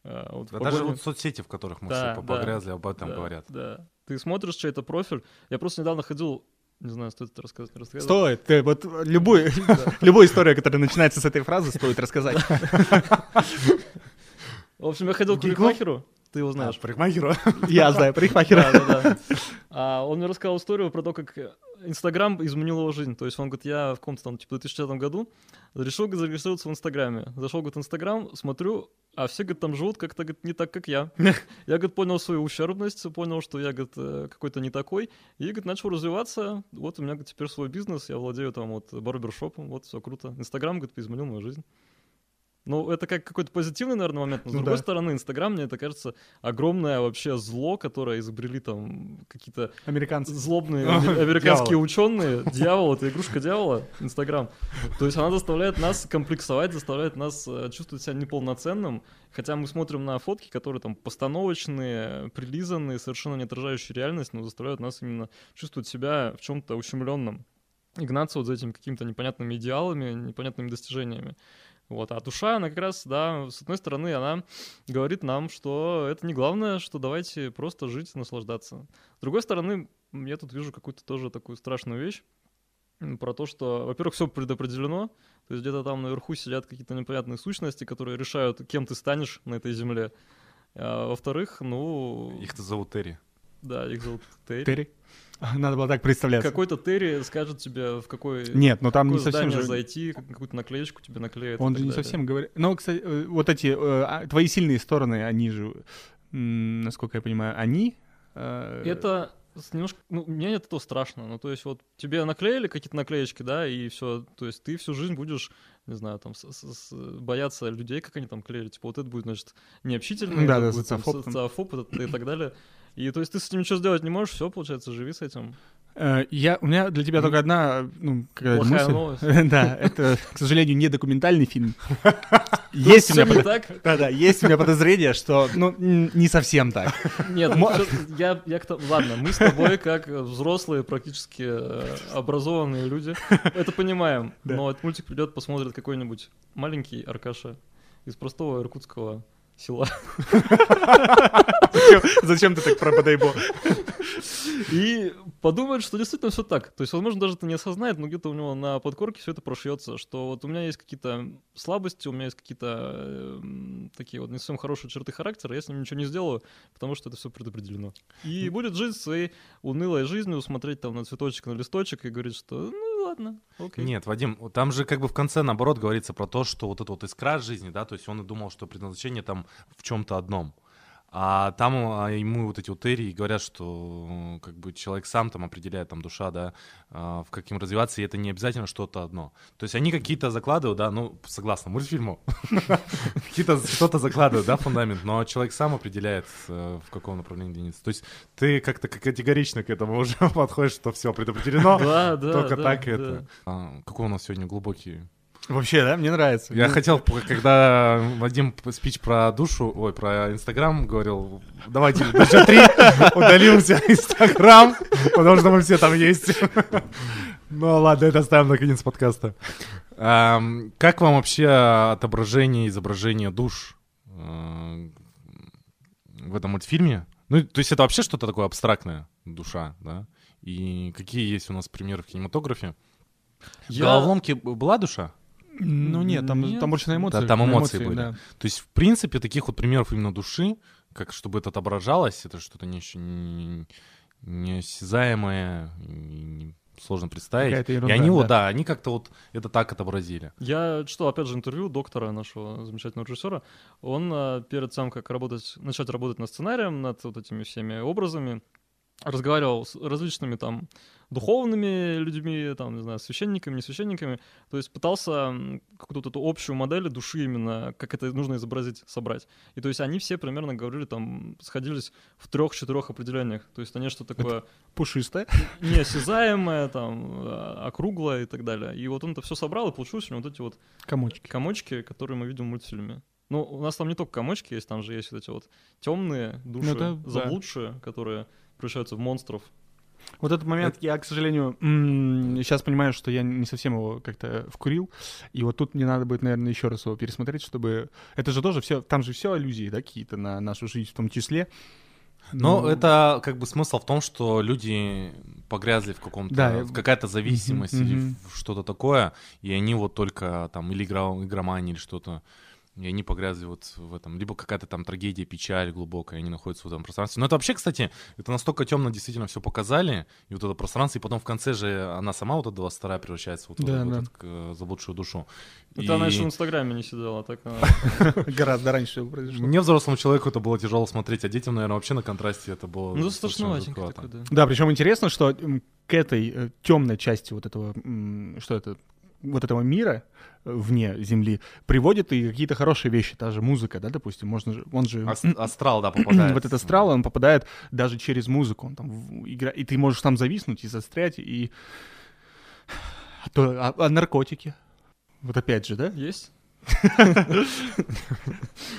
А, Вот Да даже вот соцсети, в которых мы Да, все да, погрязли, об этом да, говорят. Да. Ты смотришь чей-то профиль. Я просто недавно ходил, не знаю, стоит это рассказать, не рассказать. Стоит. Ты вот любую, любую историю, которая начинается с этой фразы, стоит рассказать. В общем, я ходил к парикмахеру, ты его знаешь. А, парикмахеру. Я знаю парикмахера. Да, да, да. А он мне рассказал историю про то, как Инстаграм изменил его жизнь. То есть он говорит, я в каком-то там, типа, 2010 году решил говорит, зарегистрироваться в Инстаграме. Зашел, говорит, в Инстаграм, смотрю, а все, говорит, там живут как-то, говорит, не так, как я. Я, говорит, понял свою ущербность, понял, что я, говорит, э, какой-то не такой. И, говорит, начал развиваться. Вот у меня, говорит, теперь свой бизнес, я владею там вот барбершопом, вот все круто. Инстаграм, говорит, изменил мою жизнь. Ну, это как какой-то позитивный, наверное, момент, но с Ну другой да. стороны, Инстаграм, мне это кажется, огромное вообще зло, которое изобрели там какие-то Американцы. злобные американские ученые. Дьявол, это игрушка дьявола, Инстаграм. То есть она заставляет нас комплексовать, заставляет нас э, чувствовать себя неполноценным, хотя мы смотрим на фотки, которые там постановочные, прилизанные, совершенно не отражающие реальность, но заставляют нас именно чувствовать себя в чем-то ущемленном и гнаться вот за этими какими-то непонятными идеалами, непонятными достижениями. Вот, а душа, она как раз, да, с одной стороны, она говорит нам, что это не главное, что давайте просто жить наслаждаться. С другой стороны, я тут вижу какую-то тоже такую страшную вещь про то, что, во-первых, все предопределено, то есть где-то там наверху сидят какие-то непонятные сущности, которые решают, кем ты станешь на этой земле. А во-вторых, ну, Их-то зовут Терри. да, их зовут Терри. Терри. Надо было так представляться. Какой-то Терри скажет тебе, в какой, Нет, но там в не совсем же... зайти, как- какую-то наклеечку тебе наклеят. Он же не далее. совсем говорит. Ну, кстати, э, вот эти э, а, твои сильные стороны, они же, насколько я понимаю, они. э, Это немножко, ну, мне от этого страшно. Ну, то есть вот тебе наклеили какие-то наклеечки, да, и все, то есть ты всю жизнь будешь, не знаю, там, с- с- с- бояться людей, как они там клеили, типа вот это будет, значит, необщительный, Да, это да, будет, там, социофоб там. социофоб это- и так далее. И то есть ты с этим ничего сделать не можешь, все, получается, живи с этим. Э, Я, у меня для тебя только одна, ну, какая мысль. новость. Да, это, к сожалению, не документальный фильм. Есть у меня под- так? да, да, есть у меня подозрение, что, ну, не совсем так. Нет, я, я к то- ладно, мы с тобой как взрослые, практически э, образованные люди, это понимаем. Но этот мультик придет, посмотрит какой-нибудь маленький Аркаша из простого иркутского села. Зачем, зачем ты так про Бодайбо? И подумает, что действительно все так. То есть, возможно, даже это не осознает, но где-то у него на подкорке все это прошьется, что вот у меня есть какие-то слабости, у меня есть какие-то э, м, такие вот не совсем хорошие черты характера, я с ним ничего не сделаю, потому что это все предопределено. И будет жить своей унылой жизнью, смотреть там на цветочек, на листочек и говорить, что ну ладно, окей. Нет, Вадим, там же как бы в конце, наоборот, говорится про то, что вот это вот искра жизни, да, то есть он и думал, что предназначение там в чем-то одном. А там а, ему вот эти вот говорят, что как бы человек сам там определяет, там душа, да, а, в каким развиваться, и это не обязательно что-то одно. То есть они какие-то закладывают, да, ну, согласно мультфильму, какие-то что-то закладывают, да, фундамент, но человек сам определяет, э, в каком направлении двинется. То есть ты как-то категорично к этому уже подходишь, что все предопределено, только так это. А, какой у нас сегодня глубокий Вообще, да, мне нравится. я Ну, хотел, когда Вадим спич про душу, ой, про Инстаграм говорил, давайте на счет три удалим все Инстаграм, потому что мы все там есть. Ну ладно, это оставим на конец подкаста. Как вам вообще отображение, изображение душ э, в этом мультфильме? Ну, то есть это вообще что-то такое абстрактное, душа, да? И какие есть у нас примеры в кинематографе? В Я- головоломке была душа? Ну нет, там, Нет. там больше на эмоции. Да, там на эмоции были. да. То есть, в принципе, таких вот примеров именно души, как чтобы это отображалось, это что-то не, не, неосязаемое, не- сложно представить. Какая-то и ерунда, они вот, да. да, они как-то вот это так отобразили. Я читал, опять же, интервью доктора, нашего замечательного режиссера. Он а, перед тем, как работать, начать работать над сценарием, над вот этими всеми образами, разговаривал с различными там духовными людьми, там, не знаю, священниками, не священниками, то есть пытался какую-то вот эту общую модель души именно, как это нужно изобразить, собрать. И то есть они все примерно говорили, там, сходились в трех-четырех определениях. То есть они что-то такое Пушистая. неосязаемое, там, а, округлое и так далее. И вот он это все собрал, и получилось у него вот эти вот Комочки. комочки, которые мы видим в мультфильме. Ну, у нас там не только комочки есть, там же есть вот эти вот темные души, Ну да, да. заблудшие, которые превращаются в монстров. Вот этот момент я, к сожалению, сейчас понимаю, что я не совсем его как-то вкурил, и вот тут мне надо будет, наверное, еще раз его пересмотреть, чтобы... Это же тоже все, там же все аллюзии, да, какие-то на нашу жизнь в том числе. Но Ну, это как бы смысл в том, что люди погрязли в каком-то, Да, в какая-то зависимость мгм, или в что-то такое, и они вот только там или игра, игромания или что-то, и они погрязли вот в этом, либо какая-то там трагедия, печаль глубокая, они находятся в этом пространстве. Но это вообще, кстати, это настолько темно действительно все показали, и вот это пространство, и потом в конце же она сама вот эта 22 превращается вот в Да, вот да. эту, э, заблудшую душу. Это И она еще в Инстаграме не сидела, так она- Гораздо раньше произошло. Мне, взрослому человеку, это было тяжело смотреть, а детям, наверное, вообще на контрасте это было Ну, страшноватенько такой, да. Да, причем интересно, что к этой темной части вот этого, что это, вот этого мира э, вне Земли приводит и какие-то хорошие вещи, та же музыка, да, допустим, можно же, он же... Ас- астрал, да, попадает. Вот этот астрал, он попадает даже через музыку, он там игра... и ты можешь там зависнуть и застрять, и... А, то, а- а наркотики? Вот опять же, да? Есть?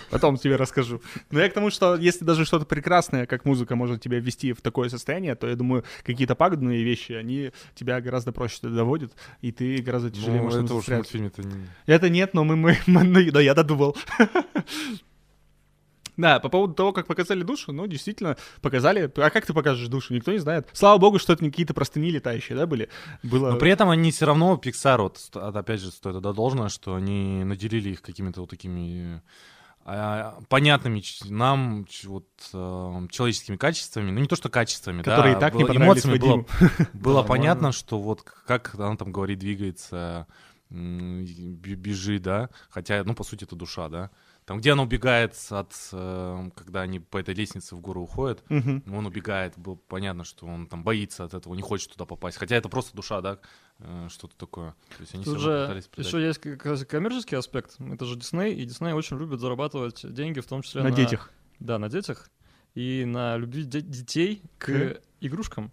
Потом тебе расскажу. Но я к тому, что если даже что-то прекрасное, как музыка, может тебя ввести в такое состояние, то я думаю, какие-то пагубные вещи, они тебя гораздо проще доводят, и ты гораздо тяжелее Ну, можешь это уж в мультфильме-то не... Это нет, но мы, мы, мы- ну, да, я додумал. Да, по поводу того, как показали душу, ну, действительно, показали. А как ты покажешь душу, никто не знает. Слава богу, что это не какие-то простыни летающие, да, были? Было... Но при этом они все равно, Pixar, вот, а, опять же, стоит отдать должное, что они наделили их какими-то вот такими а, понятными нам вот э, человеческими качествами, ну не то что качествами, Которые да, и так не было- понравились эмоциями было, Вадиму. было Нормально. понятно, что вот как она там говорит, двигается, бежит, да, хотя, ну по сути это душа, да, там где она убегает от, э, когда они по этой лестнице в гору уходят, Мгм. он убегает, было понятно, что он там боится от этого, не хочет туда попасть. Хотя это просто душа, да, э, что-то такое. То есть они Тут же пытались придать. еще есть как раз коммерческий аспект. Это же Дисней, и Дисней очень любит зарабатывать деньги, в том числе На детях, Да, на детях и на любви де- детей к К? игрушкам.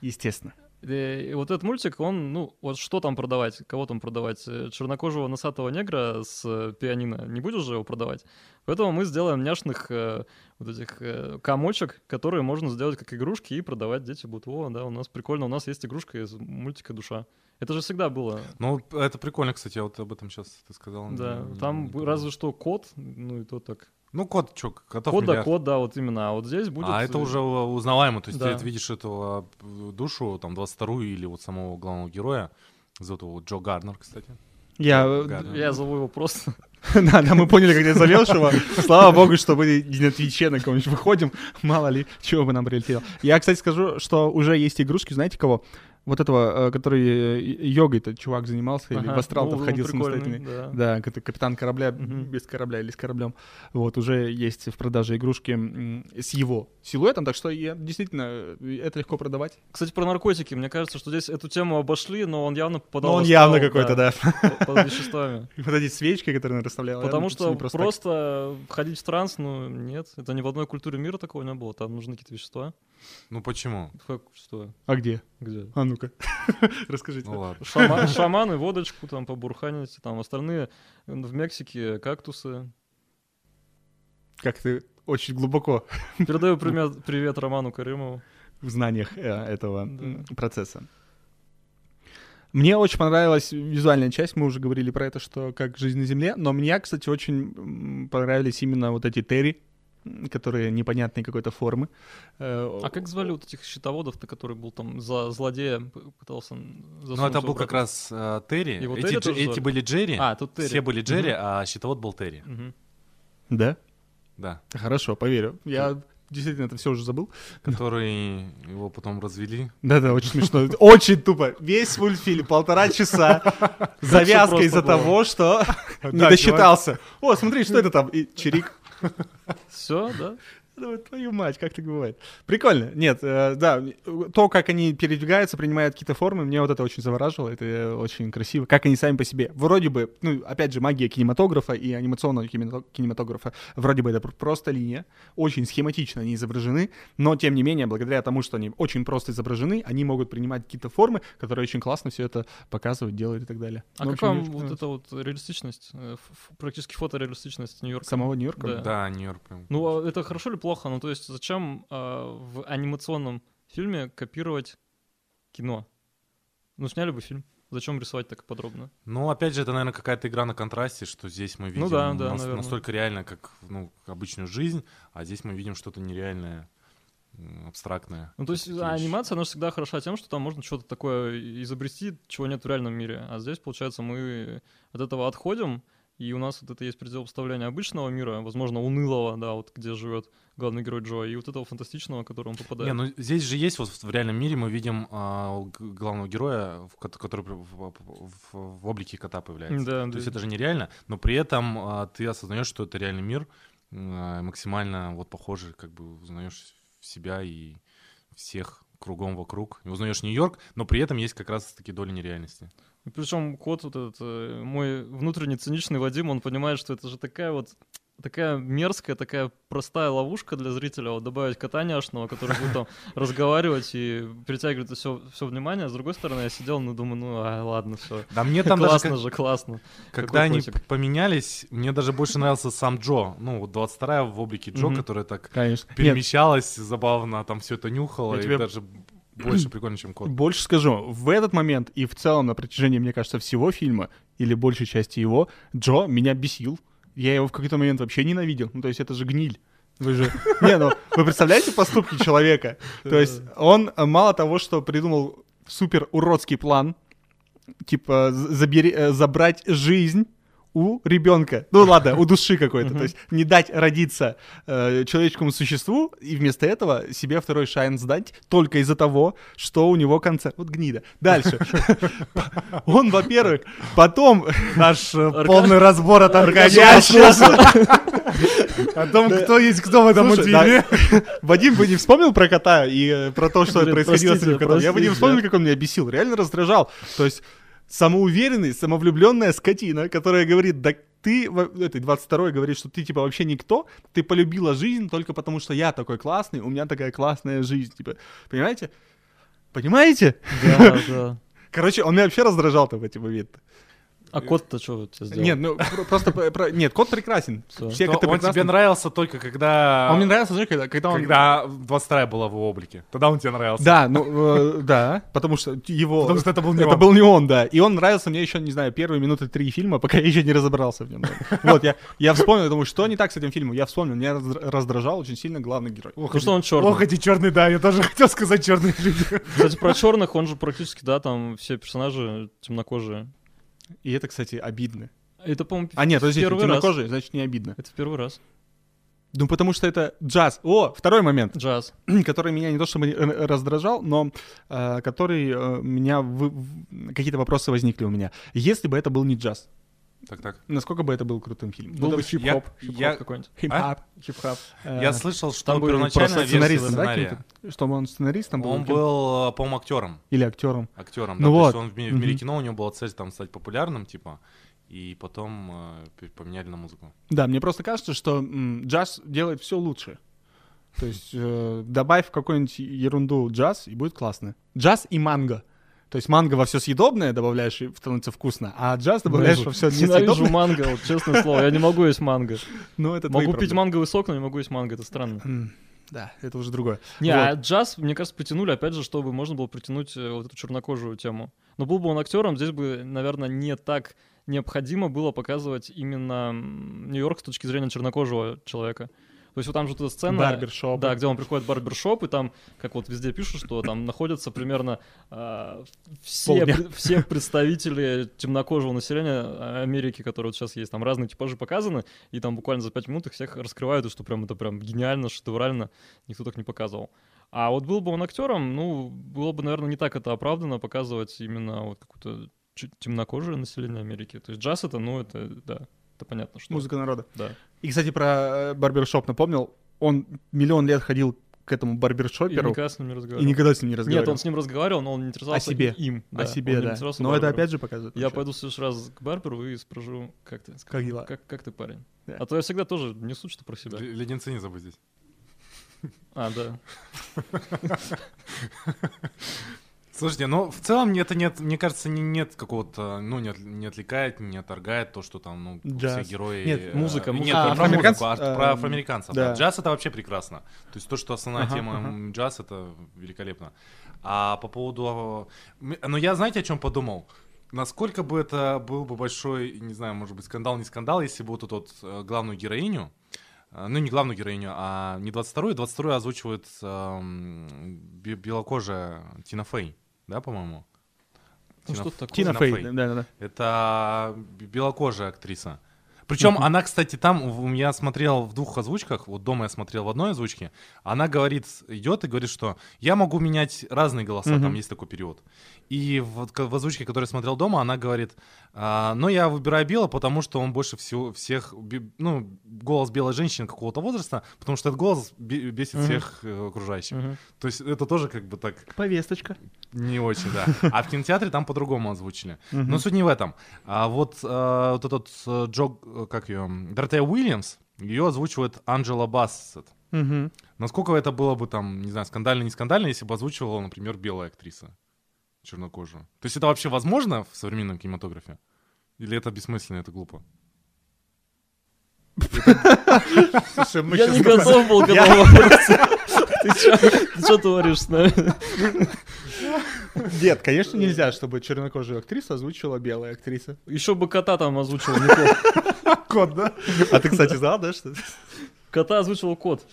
естественно. Э, И вот этот мультик, он, ну, вот что там продавать, кого там продавать? Э, Чернокожего носатого негра с э, пианино, не будешь же его продавать? Поэтому мы сделаем няшных э, вот этих э, комочек, которые можно сделать как игрушки и продавать. Дети будут, о, да, у нас прикольно, у нас есть игрушка из мультика «Душа». Это же всегда было. Ну, это прикольно, кстати, я вот об этом сейчас ты сказал. Да, Не- там не разве что код, ну и то так. Ну, кот, чё, котов Код да миллиард. код, да, вот именно. А вот здесь будет... А это э, уже узнаваемо, то есть да. ты видишь эту а, душу, там, 22-ю или вот самого главного героя, зовут его Джо Гарнер, кстати. Я, э, Гарнер. Я зову его просто... да, да, мы поняли, как ты зовешь его. Слава богу, что мы не на Твиче на кого-нибудь выходим. Мало ли, чего бы нам прилетело. Я, кстати, скажу, что уже есть игрушки, знаете кого? Вот этого, э, который э, йогой-то чувак занимался, или Ага, в астрал-то ну, входил прикольный, самостоятельно. да. Да, капитан корабля Мгм. без корабля или с кораблем. Вот, уже есть в продаже игрушки с его силуэтом, так что я, действительно, э, это легко продавать. Кстати, про наркотики. Мне кажется, что здесь эту тему обошли, но он явно попадал Но в он астрал, явно какой-то, да. по- Под веществами. Вот эти свечки, которые он расставлял. Потому что просто просто входить в транс, ну, нет. Это ни в одной культуре мира такого не было. Там нужны какие-то вещества. Ну, почему? Какое вещество? А где? Где? А ну-ка, расскажите. Ну, ладно. Шама- шаманы водочку там побурханить, там остальные в Мексике кактусы. Как ты очень глубоко Передаю привет, привет Роману Каримову. в знаниях э, этого Да. процесса. Мне очень понравилась визуальная часть, мы уже говорили про это, что как жизнь на Земле, но мне, кстати, очень понравились именно вот эти терри, которые непонятной какой-то формы. Э, А как звали вот этих щитоводов-то, который был там за злодея, пытался Ну, это был как раз э, Терри. Его Эти, Терри Дж- тоже эти звали? были Джерри. А, тут Терри. Все были Джерри, Мгм. а щитовод был Терри. Мгм. Да? Да. Хорошо, поверю. Я действительно это все уже забыл. Который его потом развели. Да-да, очень смешно. Очень тупо. Весь мультфильм, полтора часа, завязка просто из-за было. того, что не Да, досчитался. О, смотри, что это там? И чирик. Все, да? Ну, твою мать, как так бывает? Прикольно. Нет, э, да, то, как они передвигаются, принимают какие-то формы, мне вот это очень завораживало, это э, очень красиво. Как они сами по себе. Вроде бы, ну, опять же, магия кинематографа и анимационного кинемато- кинематографа, вроде бы это пр- просто линия, очень схематично они изображены, но, тем не менее, благодаря тому, что они очень просто изображены, они могут принимать какие-то формы, которые очень классно все это показывают, делают и так далее. А Ну, как общем, вам вот эта вот реалистичность, э, практически фотореалистичность Нью-Йорка? Самого Нью-Йорка? Да. Да, Нью-Йорк прям. Ну, а это хорошо или плохо? Плохо. Ну, то есть зачем э, в анимационном фильме копировать кино? Ну, сняли бы фильм. Зачем рисовать так подробно? Ну, опять же, это, наверное, какая-то игра на контрасте, что здесь мы видим Ну да, да, нас- наверное. настолько реально, как ну, обычную жизнь, а здесь мы видим что-то нереальное, абстрактное. Ну, то есть вещи. анимация, она же всегда хороша тем, что там можно что-то такое изобрести, чего нет в реальном мире. А здесь, получается, мы от этого отходим, и у нас вот это есть противопоставление обычного мира, возможно, унылого, да, вот где живет главный герой Джо, и вот этого фантастичного, в который он попадает. Не, ну здесь же есть, вот в реальном мире мы видим а, главного героя, который в, в- в- в облике кота появляется. Да, То да. есть это же нереально, но при этом а, ты осознаешь, что это реальный мир, а, максимально вот похожий, как бы узнаешь себя и всех кругом вокруг. Узнаешь Нью-Йорк, но при этом есть как раз таки доля нереальности. Причем кот вот этот, э, мой внутренний циничный Вадим, он понимает, что это же такая вот такая мерзкая, такая простая ловушка для зрителя, вот добавить кота няшного, который будет там разговаривать и притягивает все, все внимание. А с другой стороны, я сидел, ну, думаю, ну, а, ладно, все. Да мне там даже Классно как- же, классно. Когда они поменялись, мне даже больше нравился сам Джо. Ну, вот 22-я в облике Джо, которая так перемещалась забавно, там все это нюхало, и даже больше прикольно, чем кот. Больше скажу, в этот момент и в целом на протяжении, мне кажется, всего фильма, или большей части его, Джо меня бесил. Я его в какой-то момент вообще ненавидел. Ну, то есть это же гниль. Вы же... Не, ну, вы представляете поступки человека? То есть он э, мало того, что придумал супер уродский план, типа забери, э, забрать жизнь у ребенка. Ну ладно, у души какой-то. То есть не дать родиться э, человеческому существу, и вместо этого себе второй шанс дать только из-за того, что у него концерт. Вот гнида. Дальше. Он, во-первых, потом... Наш э, полный разбор от о том, кто есть кто в этом мультфильме. Вадим бы не вспомнил про кота и э, про то, что происходило с этим простите, котом. Я бы не вспомнил, как он меня бесил. Реально раздражал. То есть самоуверенный, самовлюбленная скотина, которая говорит, да ты, этой 22 говорит, что ты типа вообще никто, ты полюбила жизнь только потому, что я такой классный, у меня такая классная жизнь. Типа, понимаете? Понимаете? Да, да. Короче, он меня вообще раздражал-то в эти моменты. А кот-то что вот тебе сделал? Нет, ну про- просто... про- про- Нет, кот прекрасен. Все коты Он тебе нравился только когда... А Он мне нравился, знаешь, когда, когда он... Когда 22 была в его облике. Тогда он тебе нравился. Да, ну, э, да, потому что его... Потому что это был не это он. был не он, да. И он нравился мне еще, не знаю, первые минуты три фильма, пока я еще не разобрался в нем. Вот, я, я вспомнил, я думаю, что не так с этим фильмом? Я вспомнил, меня раздра- раздражал очень сильно главный герой. Потому Ну, что он черный. Ох, эти черные, да, я тоже хотел сказать черные люди. Кстати, про черных он же практически, да, там все персонажи темнокожие. И это, кстати, обидно. Это, по-моему, А нет, подожди, первый раз. темнокожий, значит, не обидно. Это в первый раз. Ну, потому что это джаз. О, второй момент, Джаз. который меня не то чтобы раздражал, но э, который э, меня... вы- Какие-то вопросы возникли у меня. Если бы это был не джаз, Так, так. насколько бы это был крутым фильмом? Был бы Ну, хип-хоп. я- Хип-хоп я- какой-нибудь. Хип-хоп. Хип-хоп. Э, Я слышал, что там первоначально сценаристом, да? Чтобы он сценаристом был? Он был, э, по-моему, актером. Или актером. Актером, Ну да. То есть вот. он в в мире кино, у него была цель там стать популярным, типа, и потом э, поменяли на музыку. Да, мне просто кажется, что м, джаз делает все лучше. То есть э, добавь какую-нибудь ерунду джаз, и будет классно. Джаз и манго. То есть манго во все съедобное добавляешь, и становится вкусно, а джаз добавляешь во все Ненавижу несъедобное. манго, вот честное слово. Я не могу есть манго. Ну, это Могу пить манговый сок, но не могу есть манго. Это странно. Да, это уже другое. Не, Вот. а джаз, мне кажется, притянули, опять же, чтобы можно было притянуть э, вот эту чернокожую тему. Но был бы он актером, здесь бы, наверное, не так необходимо было показывать именно Нью-Йорк с точки зрения чернокожего человека. То есть вот там же вот эта сцена... Барбершоп. Да, где он приходит в барбершоп, и там, как вот везде пишут, что там находятся примерно а, все, все представители темнокожего населения а, Америки, которые вот сейчас есть, там разные типажи показаны, и там буквально за пять минут их всех раскрывают, и что прям это прям гениально, шедеврально, никто так не показывал. А вот был бы он актером, ну, было бы, наверное, не так это оправданно показывать именно вот чуть темнокожее население Америки. То есть джаз это, ну, это, да, это понятно, что... Музыка народа. Да. И, кстати, про э, барбершоп напомнил. Он миллион лет ходил к этому И барбершоперу никогда с ним не и разговаривал. никогда с ним не разговаривал. Нет, он с ним разговаривал, но он не интересовался О себе. им. О да. себе, Он не да. Но это барбером. опять же показывает. Я вообще. пойду в следующий раз к барберу и спрошу, как ты? Как дела? Как, как ты, парень? Да. А то я всегда тоже несу что-то про себя. Л- Леденцы не забудь здесь. А, да. Слушайте, ну в целом это нет, мне кажется, не, нет какого-то, ну не, от- не отвлекает, не отторгает то, что там, ну, Джаз. все герои... Нет, э, музыка, Нет, музыка. не А, про музыку, а А, про афроамериканцев. да. Джаз это вообще прекрасно. То есть то, что основная Ага, тема ага. джаз, это великолепно. А по поводу... м, Ну я знаете, о чем подумал? Насколько бы это был бы большой, не знаю, может быть, скандал, не скандал, если бы вот эту вот э, главную героиню, э, ну не главную героиню, а не 22-ю, 22-ю озвучивает эм, бе- белокожая Тина Фей, да, по-моему? Ну, Тина что такое? Тина Тина Фей, Фей. да-да-да. Это б- белокожая актриса. Причем Мгм. она, кстати, там, я смотрел в двух озвучках, вот дома я смотрел в одной озвучке, она говорит, идет и говорит, что я могу менять разные голоса, Мгм. там есть такой период. И в, к- в озвучке, которую я смотрел дома, она говорит, «А, но я выбираю Бело, потому что он больше всего, всех, ну, голос белой женщины какого-то возраста, потому что этот голос бе- бесит Мгм. всех э, окружающих. Мгм. То есть это тоже как бы так Повесточка. не очень, да. А в кинотеатре там по-другому озвучили. Но суть не в этом. А вот, э, вот этот э, Джо, как ее, Доротея Уильямс, ее озвучивает Анджела Бассет. Мгм. Насколько это было бы там, не знаю, скандально, не скандально, если бы озвучивала, например, белая актриса чернокожая? То есть это вообще возможно в современном кинематографе? Или это бессмысленно, это глупо? Слушай, мы Я не готов был к этому вопросу. Ты что творишь с нами? Нет, конечно, нельзя, чтобы чернокожую актрису озвучила белая актриса. Еще бы кота там озвучивал, неплохо. Кот, да? А ты, кстати, знал, да, что? Кота озвучивал кот.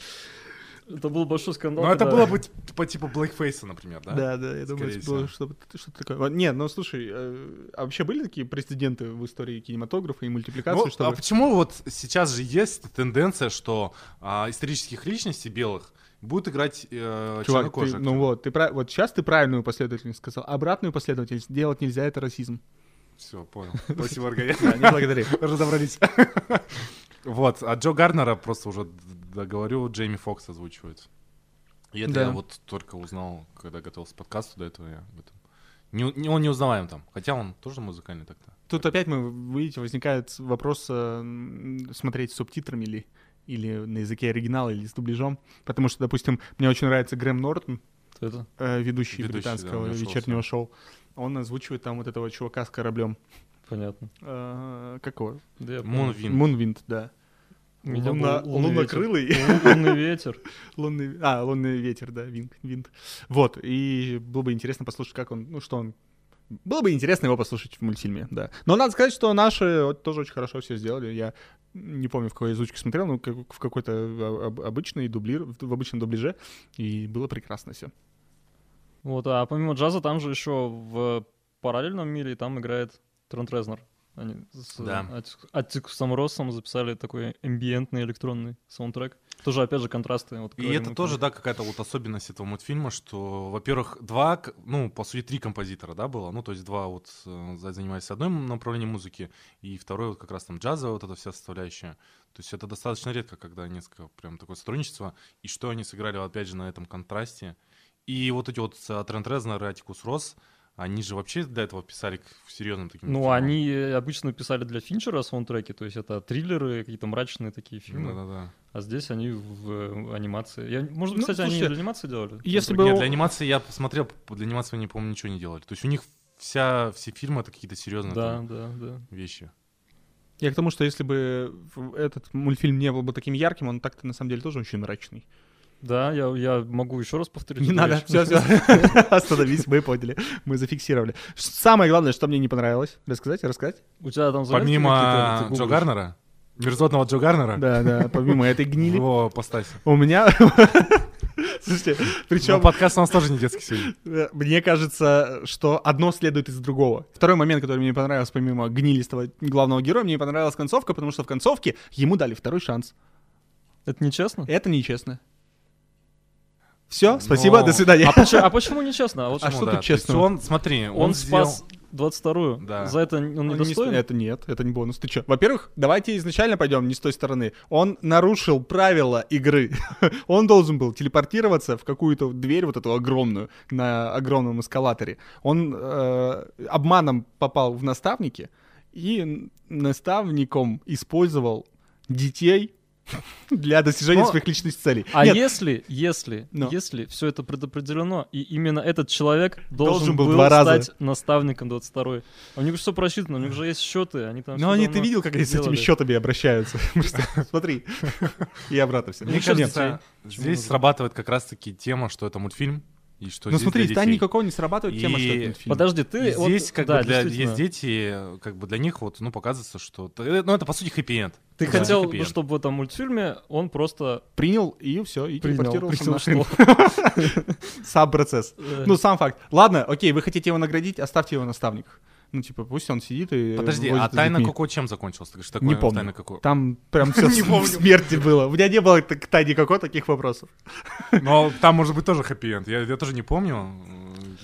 Это был большой скандал. Ну, это было бы по типу Блэкфейса, например, да? Да, да, я думаю, Скорее это было всего. что-то такое. Нет, ну слушай, э, а вообще были такие прецеденты в истории кинематографа и мультипликации, Ну, чтобы... а почему вот сейчас же есть тенденция, что а, исторических личностей белых будут играть э, Чувак, ты- ну вот, ты прав- вот сейчас ты правильную последовательность сказал. Обратную последовательность делать нельзя, это расизм. Все, понял. Спасибо, Аргая. Да, не благодари. Разобрались. Вот, а Джо Гарнера просто уже договорю, Джейми Фокс озвучивает. И это Да. я вот только узнал, когда готовился к подкасту, до этого я об этом... Не, не- он не узнаваем там, хотя он тоже музыкальный так-то. Тут опять мы, видите, возникает вопрос э, смотреть с субтитрами или, или на языке оригинала, или с дубляжом. Потому что, допустим, мне очень нравится Грэм Нортон, это? э, ведущий, Ведущий, да, британского у него шоу вечернего шоу. Он озвучивает там вот этого чувака с кораблем. Понятно. Э, какого? Да, я понял. Мунвин. Мунвинд, да. Луна- лунокрылый. Лунный ветер. Лунный, а, лунный ветер, да, винт, винт. Вот, и было бы интересно послушать, как он, ну, что он... Было бы интересно его послушать в мультфильме, да. Но надо сказать, что наши тоже очень хорошо все сделали. Я не помню, в какой озвучке смотрел, но в какой-то а, об- обычной дублир, в обычном дубляже, и было прекрасно все. Вот, а помимо джаза, там же еще в параллельном мире там играет Трент Резнор. Они с Да. Аттикусом Россом записали такой эмбиентный электронный саундтрек. Тоже, опять же, контрасты. Вот, И это тоже, да, какая-то вот особенность этого мультфильма, что, во-первых, два, ну, по сути, три композитора, да, было, ну, то есть два вот э, за- занимались одним направлением музыки, и второй вот как раз там джазовая вот эта вся составляющая. То есть это достаточно редко, когда несколько прям такое сотрудничество, и что они сыграли, опять же, на этом контрасте. И вот эти вот э, Трент Резнор и Атикус Росс, они же вообще для этого писали к серьезным таким Ну, фильмам. они обычно писали для Финчера саундтреки, то есть это триллеры, какие-то мрачные такие фильмы. Да-да-да. А здесь они в э, анимации. Я, может быть, Ну, кстати, они слушайте, для анимации делали? если бы- Нет, для анимации я посмотрел, для анимации они, по-моему, ничего не делали. То есть у них вся, все фильмы это какие-то серьезные Да, там да, да. вещи. Я к тому, что если бы этот мультфильм не был бы таким ярким, он так-то на самом деле тоже очень мрачный. Да, я, я могу еще раз повторить. Не надо, все, все. Остановись, мы поняли. Мы зафиксировали. Самое главное, что мне не понравилось. Рассказать, рассказать? У тебя там Помимо Джо? Гарнера, мерзотного Джо Гарнера, Да, да, помимо этой гнили. его постасе. У меня... Слушайте, Но причем подкаст у нас тоже не детский сегодня. мне кажется, что одно следует из другого. Второй момент, который мне понравился, помимо гнилистого главного героя, мне понравилась концовка, потому что в концовке ему дали второй шанс. Это нечестно? Это нечестно. Все, спасибо, Но- до свидания. А почему, а почему нечестно? А вот А что да, тут честного? Он, смотри, он, Он, сделал- спас 22-ю. Да. За это он Он не недостоин? с- Это нет, это не бонус. Ты чё? Во-первых, давайте изначально пойдем не с той стороны. Он нарушил правила игры. Он должен был телепортироваться в какую-то дверь вот эту огромную на огромном эскалаторе. Он э, обманом попал в наставники и наставником использовал детей для достижения Но- своих личных целей. А Нет, если, если, Но. если все это предопределено, и именно этот человек Должен должен, был был, два раза. стать наставником 22 У них все просчитано, у них же есть счеты, они там но всё они, ты видел, как они с этими счетами обращаются? Просто Смотри. И обратно все. Мне Ну, кажется, здесь срабатывает как раз-таки тема, что это мультфильм, и что Ну смотри, детей. никакого не срабатывает тема, что И- это мультфильм. Подожди, И ты... вот- здесь как да, бы для, есть дети, как бы для них вот, ну, показывается, что... э, Ну, это, по сути, хэппи-энд. Ты Да. хотел, Хэппи-энд. чтобы в этом мультфильме он просто Принял и все, и принял, телепортировался принял. Сам процесс. э, Ну, сам факт. Ладно, окей, вы хотите его наградить, оставьте его наставник. Ну, типа, пусть он сидит и... Подожди, а тайна. Коко чем закончилась? Ты говоришь, такое Не помню. тайна Коко? Там прям все помню. смерти было. У меня не было к тайне Коко таких вопросов. Но там может быть тоже хэппи-энд. Я, я тоже не помню.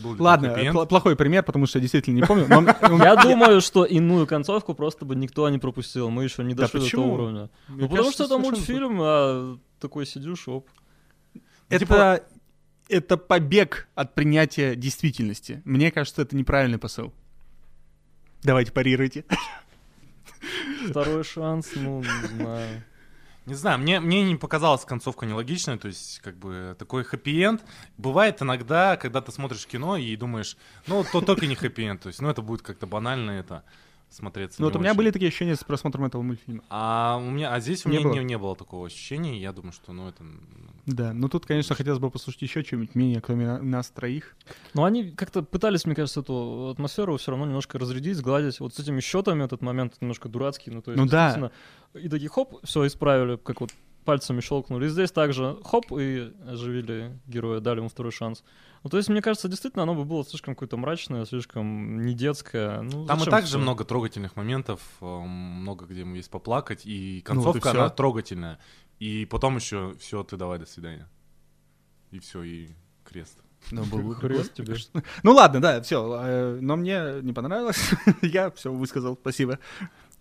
Ладно, плохой пример, потому что я действительно не помню. Я думаю, что иную концовку просто бы никто не пропустил. Мы еще не дошли до этого уровня. Ну, потому что это мультфильм, а такой сидишь, оп. Это, это побег от принятия действительности. Мне кажется, это неправильный посыл. Давайте парируйте. Второй шанс, ну, не знаю. Не знаю, мне, мне не показалась концовка нелогичной, то есть, как бы, такой хэппи-энд. Бывает иногда, когда ты смотришь кино и думаешь, ну, то только не хэппи-энд, то есть, ну, это будет как-то банально это смотреться Ну, вот у меня очень. были такие ощущения с просмотром этого мультфильма. А у меня, а здесь у Не меня было? не, не было такого ощущения, я думаю, что, ну, это... Да, ну тут, конечно, хотелось бы послушать еще что-нибудь мнение, кроме на- нас троих. Но они как-то пытались, мне кажется, эту атмосферу все равно немножко разрядить, сгладить. Вот с этими счетами этот момент немножко дурацкий. Ну, то есть, Ну да. действительно, И такие хоп, все исправили, как вот пальцами щелкнули. И здесь также хоп, и оживили героя, дали ему второй шанс. Ну, то есть, мне кажется, действительно, оно бы было слишком какое-то мрачное, слишком не детское. Ну, Там и зачем так всё? же много трогательных моментов, э, много где есть поплакать, и Ну вот и концовка, она трогательная. И потом еще все, ты давай, до свидания. И все, и крест. Ну, был бы Крест прикольно, тебе. Ну ладно, да, все. Но мне не понравилось. Я все высказал, спасибо.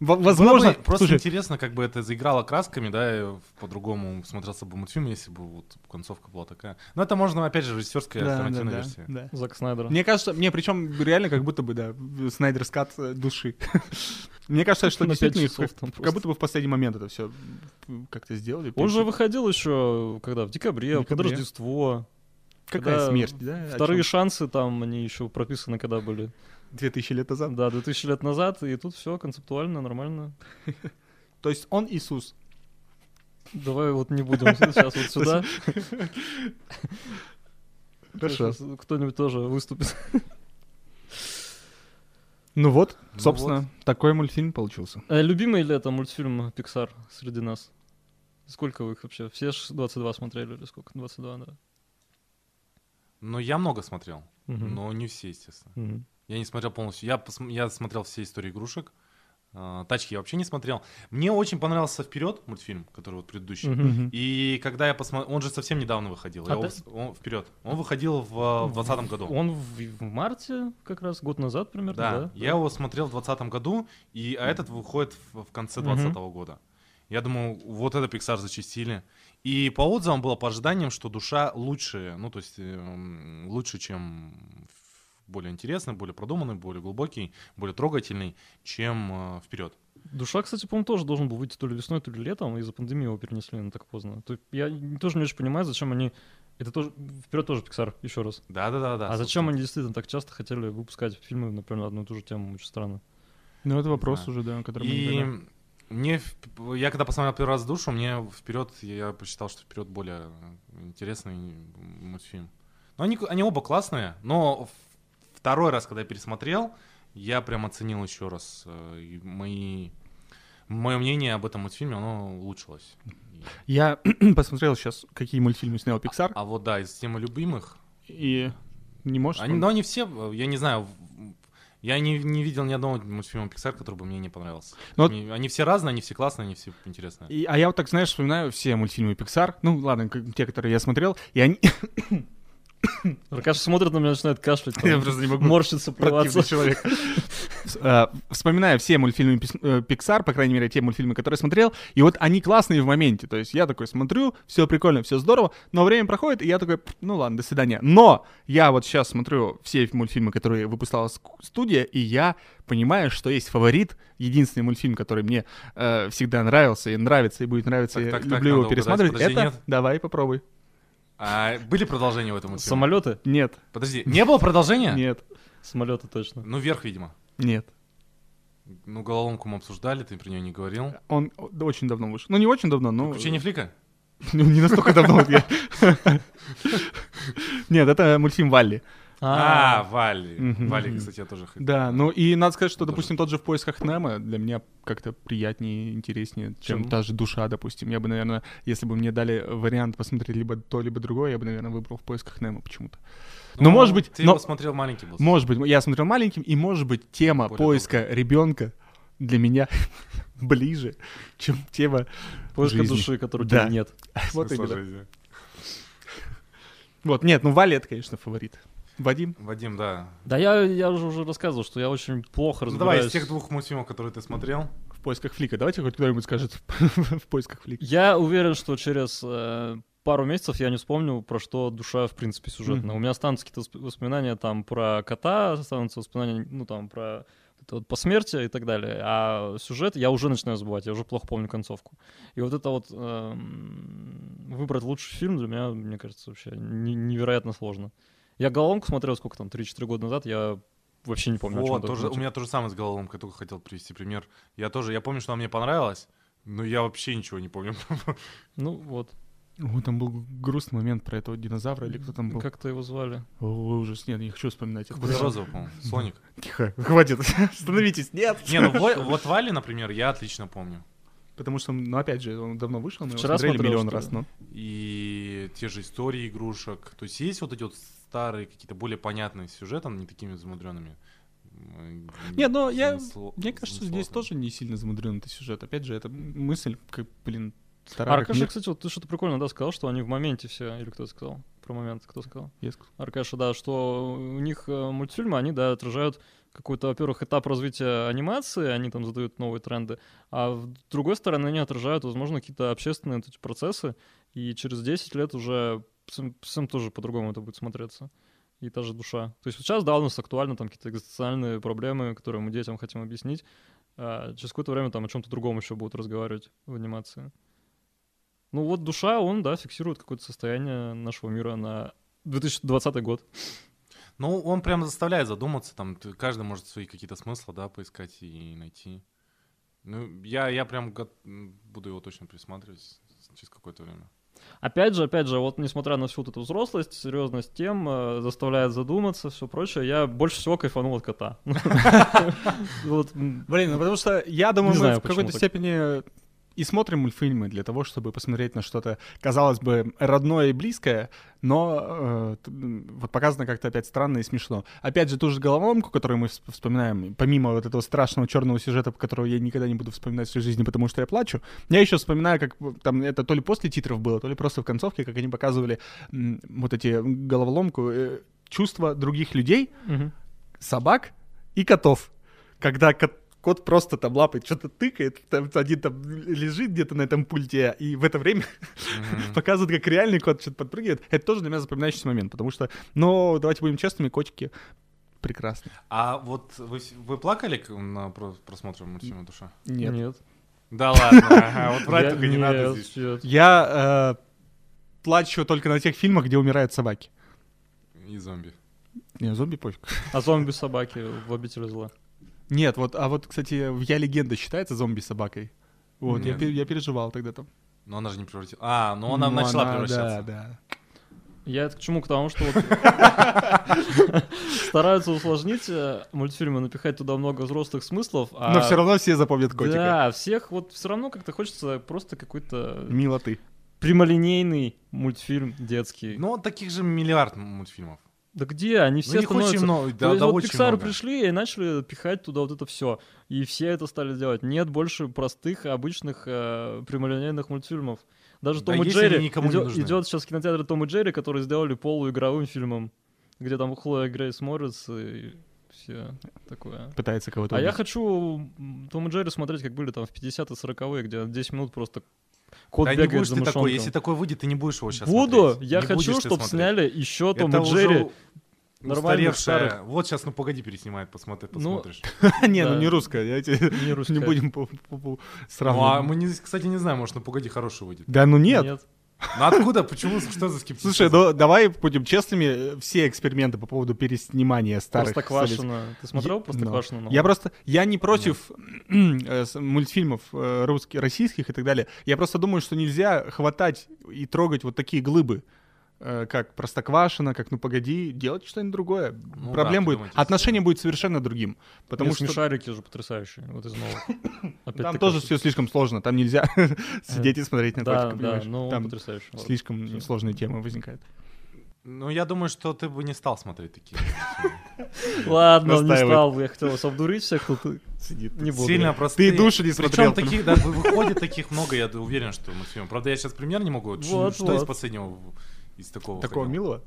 Возможно, Было бы просто слушай, интересно, как бы это заиграло красками, да, по-другому смотрелся бы мультфильм, если бы вот концовка была такая. Но это можно, опять же, режиссерская да, да, альтернативная да, версия. да. Зак Снайдера. Мне кажется, мне причем реально как будто бы, да, Снайдер скат э, души. Мне кажется, что действительно их часов как, там как просто. будто бы в последний момент это все как-то сделали. Он же выходил еще, когда, в декабре, В под декабре. Рождество. Какая когда смерть, да? Вторые шансы там, они еще прописаны, когда были. 2000 лет назад. Да, 2000 лет назад, и тут все концептуально, нормально. То есть он Иисус. Давай вот не будем сейчас вот сюда. Хорошо. Сейчас Кто-нибудь тоже выступит. Ну вот, Ну собственно, такой мультфильм получился. Э, Любимый ли это мультфильм Pixar среди нас? Сколько вы их вообще? Все ж 22 смотрели или сколько? 22, да. Но я много смотрел, но не все, естественно. Я не смотрел полностью. Я, посм- я смотрел все истории игрушек. А, Тачки я вообще не смотрел. Мне очень понравился вперед мультфильм, который вот предыдущий. Мгм. И когда я посмотрел, он же совсем недавно выходил. А Я ты- вс- он вперед. Он выходил в в 2020 году. Он в, в марте, как раз год назад примерно, Да, да? я его смотрел в 2020 году, и а этот выходит в, в конце Мгм. 2020 года. Я думаю, вот это Pixar зачистили. И по отзывам было по ожиданиям, что душа лучше, ну то есть эм, лучше, чем более интересный, более продуманный, более глубокий, более трогательный, чем э, вперед. Душа, кстати, по-моему, тоже должен был выйти то ли весной, то ли летом, из-за пандемии его перенесли на так поздно. То я тоже не очень понимаю, зачем они... Это тоже... Вперед тоже Pixar, еще раз. Да, да, да, да. а зачем они действительно так часто хотели выпускать фильмы, например, на одну и ту же тему? Очень странно. Ну, это вопрос знаю. уже, да, который мы И никогда- мне, я когда посмотрел первый раз душу, мне вперед, я посчитал, что вперед более интересный мультфильм. Но они, они оба классные, но в- второй раз, когда я пересмотрел, я прям оценил еще раз э, и мои мое мнение об этом мультфильме, оно улучшилось. Я посмотрел сейчас, какие мультфильмы снял Pixar, А вот да, из темы любимых, и не может они, он- но они все, э, я не знаю, я не, не видел ни одного мультфильма Pixar, который бы мне не понравился. Вот- они, они все разные, они все классные, они все интересные. И- а я вот так, знаешь, вспоминаю все мультфильмы Pixar, ну ладно, те, которые я смотрел, и они... Аркаша смотрит на меня, начинает кашлять. Я просто не могу. Морщится, плеваться. Противный человек. Э, Вспоминаю все мультфильмы пис- э, Pixar, по крайней мере, те мультфильмы, которые смотрел, и вот они классные в моменте. То есть я такой смотрю, все прикольно, все здорово, но время проходит, и я такой, «Пф, ну ладно, до свидания. Но я вот сейчас смотрю все мультфильмы, которые выпускала ск- студия, и я понимаю, что есть фаворит, единственный мультфильм, который мне э, всегда нравился и нравится, и будет нравиться, Так, и так, так, люблю его угадать. пересматривать. Это... нет? Давай, попробуй. А были продолжения в этом мультфильме? Самолеты? Нет, Подожди, не было продолжения? нет, Самолеты точно. Ну, вверх, видимо. нет. Ну, головоломку мы обсуждали, ты про нее не говорил. Он очень давно вышел. Ну, не очень давно, но... Приключение Флика? Ну, не настолько давно. Нет, это мультфильм Валли. А, Валли. Мгм. Валли, кстати, я тоже хотел. Да, ну и надо сказать, что, допустим, тот же в поисках Немо для меня как-то приятнее, интереснее, чем та же душа, допустим. Я бы, наверное, если бы мне дали вариант посмотреть либо то, либо другое, я бы, наверное, выбрал в поисках Немо почему-то. Ну, может быть, Ты но- смотрел маленький был. Может быть, я смотрел маленьким, и может быть тема поиска ребенка для меня ближе, чем тема Поиска души, которой у Да. тебя нет. Вот именно. Вот, нет, ну Валли это, конечно, фаворит. Вадим? Вадим, да. Да я, я уже, уже рассказывал, что я очень плохо Ну, давай, разбираюсь. из тех двух мультфильмов, которые ты смотрел. В поисках флика. Давайте хоть кто-нибудь скажет в поисках флика. Я уверен, что через э, пару месяцев я не вспомню, про что душа, в принципе, сюжетная. Мгм. У меня останутся какие-то восп- воспоминания там про кота, останутся воспоминания, ну, там, про это вот посмертие и так далее. А сюжет я уже начинаю забывать, я уже плохо помню концовку. И вот это вот эм, выбрать лучший фильм для меня, мне кажется, вообще не- невероятно сложно. Я «Головоломку» смотрел сколько там, 3-4 года назад, я вообще не помню, Вот, тоже, у меня то же самое с головоломкой, только хотел привести пример. Я тоже, я помню, что она мне понравилась, но я вообще ничего не помню. Ну, вот. О, там был грустный момент про этого динозавра или кто там был. Как-то его звали. О, ужас, нет, не хочу вспоминать. Какой-то розовый, по-моему, Соник. Тихо, хватит, остановитесь, нет. Не, ну во- вот Вали, например, я отлично помню. Потому что, ну, опять же, он давно вышел, мы его Вчера смотрели смотрел, миллион раз, ну. И те же истории игрушек. То есть есть вот эти вот старые, какие-то более понятные сюжеты, не такими замудренными. Нет, но я- Замысло- Мне кажется, здесь тоже не сильно замудрен этот сюжет. Опять же, это мысль, как, блин, старая. Аркаша, кстати, вот ты что-то прикольно, да, сказал, что они в моменте все, или кто сказал? Про момент, кто сказал? Я сказал. Аркаша, да, что у них э, мультфильмы, они, да, отражают какой-то, во-первых, этап развития анимации, они там задают новые тренды, а с другой стороны, они отражают, возможно, какие-то общественные вот эти процессы, и через 10 лет уже всем, тоже по-другому это будет смотреться. И та же душа. То есть сейчас, да, у нас актуально там какие-то экзистенциальные проблемы, которые мы детям хотим объяснить, а через какое-то время там о чем-то другом еще будут разговаривать в анимации. Ну вот душа, он, да, фиксирует какое-то состояние нашего мира на 2020 год. Ну, он прям заставляет задуматься, там, каждый может свои какие-то смыслы, да, поискать и найти. Ну, я, я прям буду его точно пересматривать с- через какое-то время. Опять же, опять же, вот несмотря на всю вот эту взрослость, серьезность тем, э, заставляет задуматься, все прочее, я больше всего кайфанул от кота. Блин, ну потому что я думаю, мы в какой-то степени и смотрим мультфильмы для того, чтобы посмотреть на что-то, казалось бы, родное и близкое, но э, вот показано как-то опять странно и смешно. Опять же, ту же головоломку, которую мы вс- вспоминаем, помимо вот этого страшного черного сюжета, которого я никогда не буду вспоминать в своей жизни, потому что я плачу, я еще вспоминаю, как там это то ли после титров было, то ли просто в концовке, как они показывали м, вот эти головоломку, э, чувства других людей, мгм. собак и котов. Когда кот, кот просто там лапает, что-то тыкает, там один там лежит где-то на этом пульте, и в это время Мгм. показывают, как реальный кот что-то подпрыгивает. Это тоже для меня запоминающийся момент, потому что, ну, давайте будем честными, котики прекрасны. А вот вы, вы плакали на про- просмотре мультфильма «Душа»? Нет. Нет. Да ладно, ага, вот врать только не надо здесь. Я э, плачу только на тех фильмах, где умирают собаки. И зомби. Не, зомби пофиг. А зомби-собаки в «Обители зла». Нет, вот, а вот, кстати, в «Я легенда» считается зомби-собакой? Вот, я, я переживал тогда там. Но она же не превратилась. А, ну она Ну, начала она- превращаться. Да, да. Я это к чему? К тому, что вот стараются усложнить э, мультфильмы, напихать туда много взрослых смыслов, а... Но все равно все запомнят котика. Да, всех вот все равно как-то хочется просто какой-то Милоты. прямолинейный мультфильм детский. Ну, таких же миллиард мультфильмов. Да где? Они все ну, становятся... очень много, То да, есть да, вот Pixar много. пришли и начали пихать туда вот это все. И все это стали делать. Нет больше простых, обычных, э, прямолинейных мультфильмов. Даже Да Том и если они Джерри идет, идет сейчас в кинотеатре Том и Джерри, который сделали полуигровым фильмом, где там Хлоя Грейс Моррис и все такое. Пытается кого-то А я убить. хочу м, Том и Джерри смотреть, как были там в 50-е, 40-е, где 10 минут просто кот Да не бегает будешь за ты такой, мышонком. если такой выйдет, ты не будешь его сейчас Буду! смотреть. Я Не хочу, чтобы сняли еще Том Это и Джерри. нормальных старых. Вот сейчас, ну погоди, переснимает, посмотри, Ну, посмотришь. Не, ну не русская, Не не будем по- Ну, а сравнивать. мы, не, кстати, не знаем, может, ну погоди, хороший выйдет. Да ну нет. Ну откуда, почему, что за скептицизм? Слушай, ну давай будем честными, все эксперименты по поводу переснимания старых Простоквашино. Ты смотрел Я- Простоквашино? Я просто, я не против э, мультфильмов э, русских, российских и так далее. Я просто думаю, что нельзя хватать и трогать вот такие глыбы, как Простоквашино, как Ну Погоди, делать что-нибудь другое. Ну Проблем да, будет, придумайте отношение будет совершенно другим, потому Нет, что смешарики же потрясающие, вот из новых. там Опять-таки, тоже кажется. все слишком сложно, там нельзя сидеть и смотреть на Да, котика, да, понимаешь? ну Там потрясающе. слишком сложные темы возникают. Ну, я думаю, что ты бы не стал смотреть такие. Ладно, не стал бы, я хотел вас обдурить всех, тут Сидит. не буду. Сильно я. простые. Ты души не смотрел. Причем таких, да, вы- выходит таких много, я уверен, что мультфильмов. Правда, я сейчас пример не могу. Что из последнего из такого Такого выходило? милого?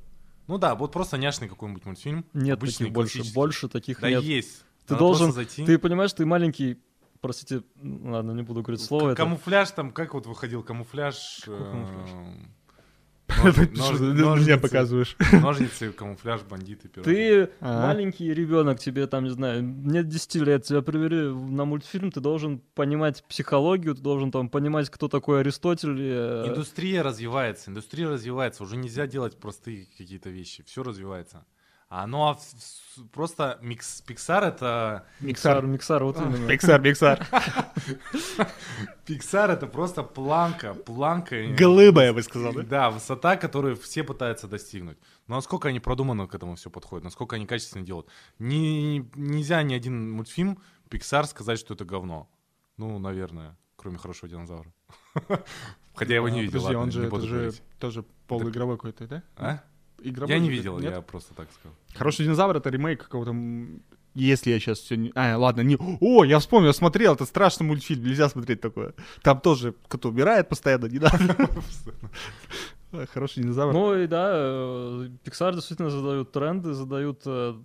Ну да, вот просто няшный какой-нибудь мультфильм. Нет обычный, таких больше, больше таких Да нет. есть. Ты Надо должен- зайти. Ты понимаешь, ты маленький, простите, ладно, не буду говорить слово К- это. Камуфляж там, как вот выходил камуфляж? Какой камуфляж? нож- Ты нож- что, Мне ножницы, показываешь. Ножницы, камуфляж, бандиты. Ты А. маленький ребенок, тебе там, не знаю, нет 10 лет, тебя привели на мультфильм, ты должен понимать психологию, ты должен там понимать, кто такой Аристотель. э, Индустрия развивается, индустрия развивается. Уже нельзя делать простые какие-то вещи. Все развивается. А ну а просто микс, Pixar это Миксар, миксар, вот именно. Пиксар, Пиксар. Pixar это просто планка, планка. э, Глыба, я бы сказал, да? Высота, которую все пытаются достигнуть. Но насколько они продуманно к этому все подходят, насколько они качественно делают. Не, нельзя ни один мультфильм Pixar сказать, что это говно. Ну, наверное, кроме хорошего динозавра. Хотя я его не А, видел, Подожди, ладно, он не же, это же тоже полуигровой какой-то, да? А? Игровой Я не видел, нет? я просто так сказал. Хороший динозавр это ремейк какого-то. Если я сейчас все не. А, ладно, не. О, я вспомнил, я смотрел, это страшный мультфильм, нельзя смотреть такое. Там тоже кто умирает постоянно, не надо. А, Хороший динозавр. Ну и да, э, Pixar действительно задают тренды, задают э,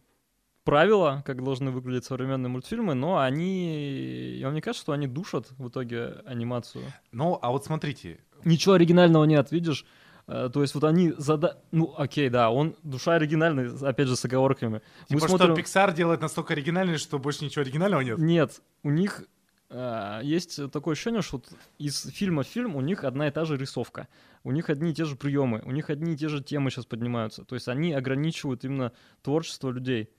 правила, как должны выглядеть современные мультфильмы, но они, я мне кажется, что они душат в итоге анимацию. Ну, а вот смотрите, Ничего оригинального нет, видишь? Э, То есть вот они зада... Ну, окей, да, он душа оригинальный, опять же, с оговорками. Мы типа смотрим- что Pixar делает настолько оригинально, что больше ничего оригинального нет? Нет, у них э, есть такое ощущение, что вот из фильма в фильм у них одна и та же рисовка, у них одни и те же приемы, у них одни и те же темы сейчас поднимаются. То есть они ограничивают именно творчество людей.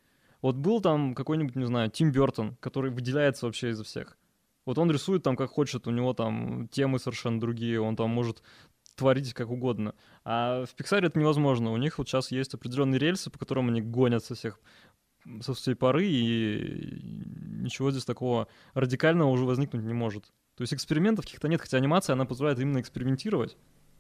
Вот был там какой-нибудь, не знаю, Тим Бертон, который выделяется вообще изо всех. Вот он рисует там как хочет, у него там темы совершенно другие, он там может творить как угодно. А в Pixar это невозможно. У них вот сейчас есть определенные рельсы, по которым они гонят со всех со всей поры, и ничего здесь такого радикального уже возникнуть не может. То есть экспериментов каких-то нет, хотя анимация, она позволяет именно экспериментировать.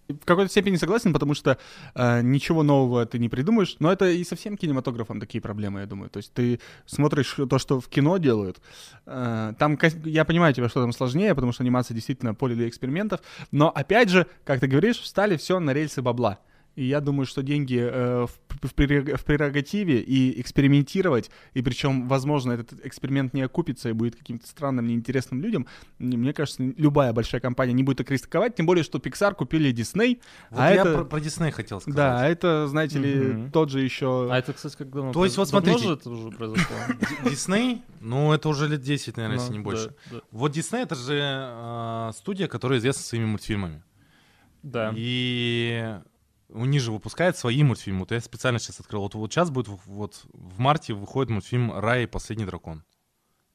В какой-то степени согласен, потому что э, ничего нового ты не придумаешь. Но это и со всем кинематографом такие проблемы, я думаю. То есть ты смотришь то, что в кино делают. э, там, я понимаю тебя, что там сложнее, потому что анимация действительно поле для экспериментов. Но опять же, как ты говоришь, встали все на рельсы бабла. И я думаю, что деньги э, в, в прерог- в прерогативе и экспериментировать, и причем, возможно, этот эксперимент не окупится и будет каким-то странным, неинтересным людям, мне кажется, любая большая компания не будет так рисковать, тем более, что Pixar купили Disney, Вот а я это... про, про Дисней хотел сказать. Да, а это, знаете ли, Мгм. тот же еще... А это, кстати, как давно? То есть вот Давно смотрите. же это уже произошло? Дисней, ну это уже лет 10, наверное, если Ну, не больше. да, да. Вот Дисней это же э, студия, которая известна своими мультфильмами. Да. И у них же выпускают свои мультфильмы. Вот я специально сейчас открыл. Вот, вот сейчас будет вот в марте выходит мультфильм Рай и последний дракон.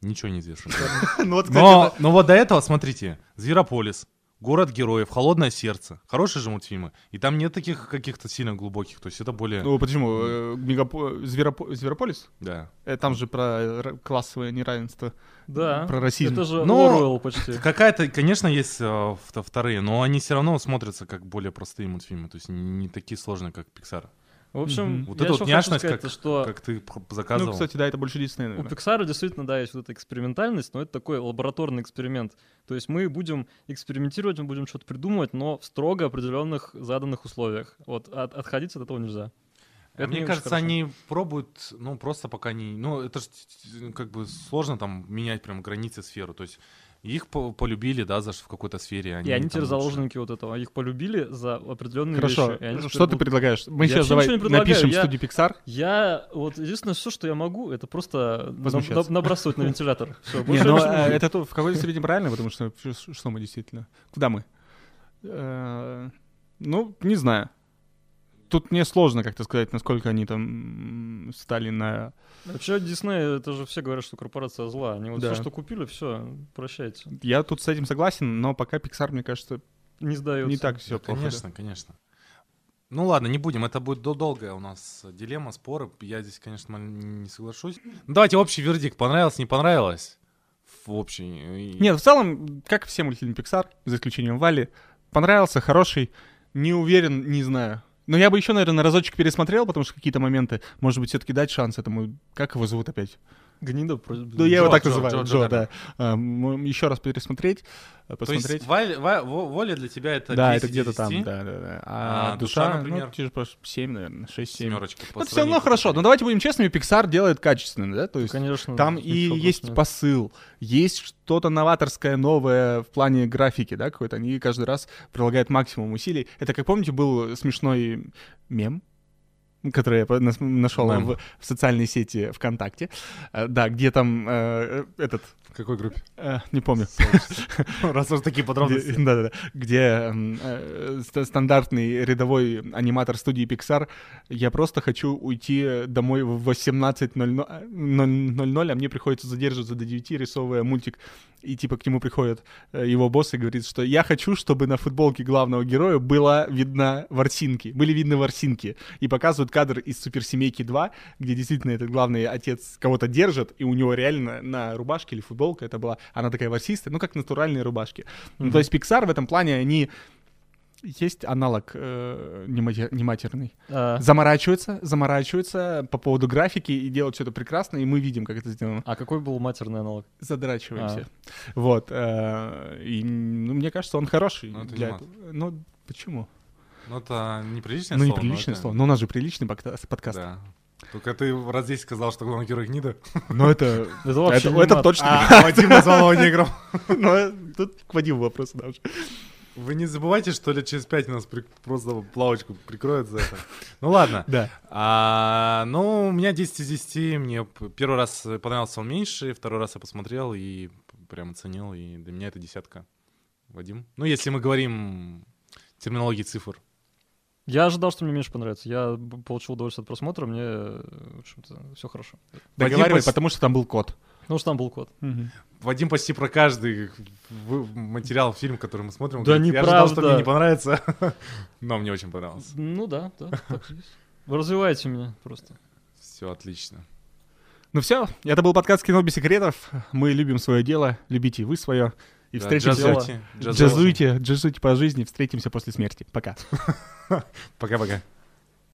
Ничего не известно. Ну вот, кстати, Но, это- но вот до этого, смотрите, Зверополис, Город героев, Холодное сердце. Хорошие же мультфильмы. И там нет таких каких-то сильно глубоких. То есть это более... Ну почему? Э, Мегапо- Зверопо- Зверополис? Да. Э, Там же про р- классовое неравенство, Да. про расизм. Это же Но- Оруэлл почти. Какая-то, конечно, есть э, вто- вторые, но они все равно смотрятся как более простые мультфильмы. То есть не такие сложные, как Pixar. В общем, Мгм. Вот я эта вот няшность, сказать, как, что как ты пр- Ну, заказывал. кстати, да, это больше Дисней, у наверное. Pixar действительно, да, есть вот эта экспериментальность, но это такой лабораторный эксперимент. То есть мы будем экспериментировать, мы будем что-то придумывать, но в строго определенных заданных условиях. Вот от- отходить от этого нельзя. А Это Мне кажется, хорошо. они пробуют, ну, просто пока не... Ну, это же как бы сложно там менять прям границы сферы. То есть их по- полюбили, да, за ш- в какой-то сфере. И они там теперь заложники вот этого. Их полюбили за определенные Хорошо, вещи. они теперь что ты будут- предлагаешь? Мы Я сейчас давай напишем я- студию Pixar. Я вот единственное все, что я могу, это просто наб- набрасывать на вентилятор. Не, больше ну э, это то в какой-то степени правильно, потому что что мы действительно? Куда мы? Э, Ну, не знаю. Тут мне сложно как-то сказать, насколько они там стали на... Вообще Дисней, это же все говорят, что корпорация зла. Они вот Да. все, что купили, все, прощайте. Я тут с этим согласен, но пока Pixar, мне кажется, Не сдаются. не так все плохо. да. Конечно, конечно. Ну ладно, не будем, это будет дол- долгая у нас дилемма, споры. Я здесь, конечно, не соглашусь. Ну, давайте общий вердикт. Понравилось, не понравилось? В общий. и- Нет, в целом, как все мультфильмы Pixar, за исключением Вали, понравился, хороший, не уверен, не знаю. Но я бы еще, наверное, разочек пересмотрел, потому что какие-то моменты, может быть, все-таки дать шанс этому. Как его зовут опять? Гнида. Ну, я его так называю, Джо, да. А, еще раз пересмотреть, э, То посмотреть. есть воля для тебя это да, 10 это где-то там, 10? да, да, да. А, А душа, например? ну, те же просто 7, наверное, 6-7. Семерочка. все равно хорошо, но давайте будем честными, Pixar делает качественно, да, то есть Конечно. там и есть посыл, есть что-то новаторское, новое в плане графики, да, какой-то. Они каждый раз прилагают максимум усилий. Это, как помните, был смешной мем, который я нашел в, в социальной сети ВКонтакте, Э, да, где там э, этот, В какой группе? э, не помню, Раз уж такие подробности. да-да-да, где э, ст- стандартный рядовой аниматор студии Pixar, я просто хочу уйти домой в 18.00, а мне приходится задерживаться до 9, рисовывая мультик, и типа к нему приходит э, его босс и говорит, что я хочу, чтобы на футболке главного героя была видна ворсинки, были видны ворсинки, и показывают кадр из «Суперсемейки 2», где действительно этот главный отец кого-то держит, и у него реально на рубашке или футболка это была, она такая ворсистая, ну как натуральные рубашки. Ну, то есть Pixar в этом плане, они есть аналог э, нематер- нематерный. А, Заморачиваются, заморачиваются по поводу графики и делают все это прекрасно, и мы видим, как это сделано. а какой был матерный аналог? Задрачиваемся. Вот. э, и ну, мне кажется, он хороший. Ну, это для. Ну, почему? Ну, это неприличное ну, слово. но неприличное это- слово. Но у нас же приличный подкаст. Да. Только ты раз здесь сказал, что главный герой гнида. Но это... Это вообще это не это мат. точно. А, Вадим назвал его негром. Но э, тут к Вадиму вопрос, да, уже. Вы не забывайте, что лет через пять у нас при- просто плавочку прикроют за это. Ну ладно. Да. А, ну, у меня 10 из 10. Мне первый раз понравился он меньше, второй раз я посмотрел и прям оценил, и для меня это десятка. Вадим? Ну, если мы говорим терминологии цифр. Я ожидал, что мне меньше понравится. Я получил удовольствие от просмотра, мне, в общем-то, все хорошо. Договаривай, пос- потому что там был код. Потому что там был код. Вадим почти про каждый материал, фильм, который мы смотрим. Да говорит, Я ожидал, что мне не понравится. Но мне очень понравился. Ну да, да, так есть. Вы развиваете меня просто. Все отлично. Ну все, это был подкаст «Кино без секретов». Мы любим свое дело, любите и вы свое. И Да, встретимся... джазуйте, джазуйте. По жизни, встретимся после смерти. Пока. Пока-пока.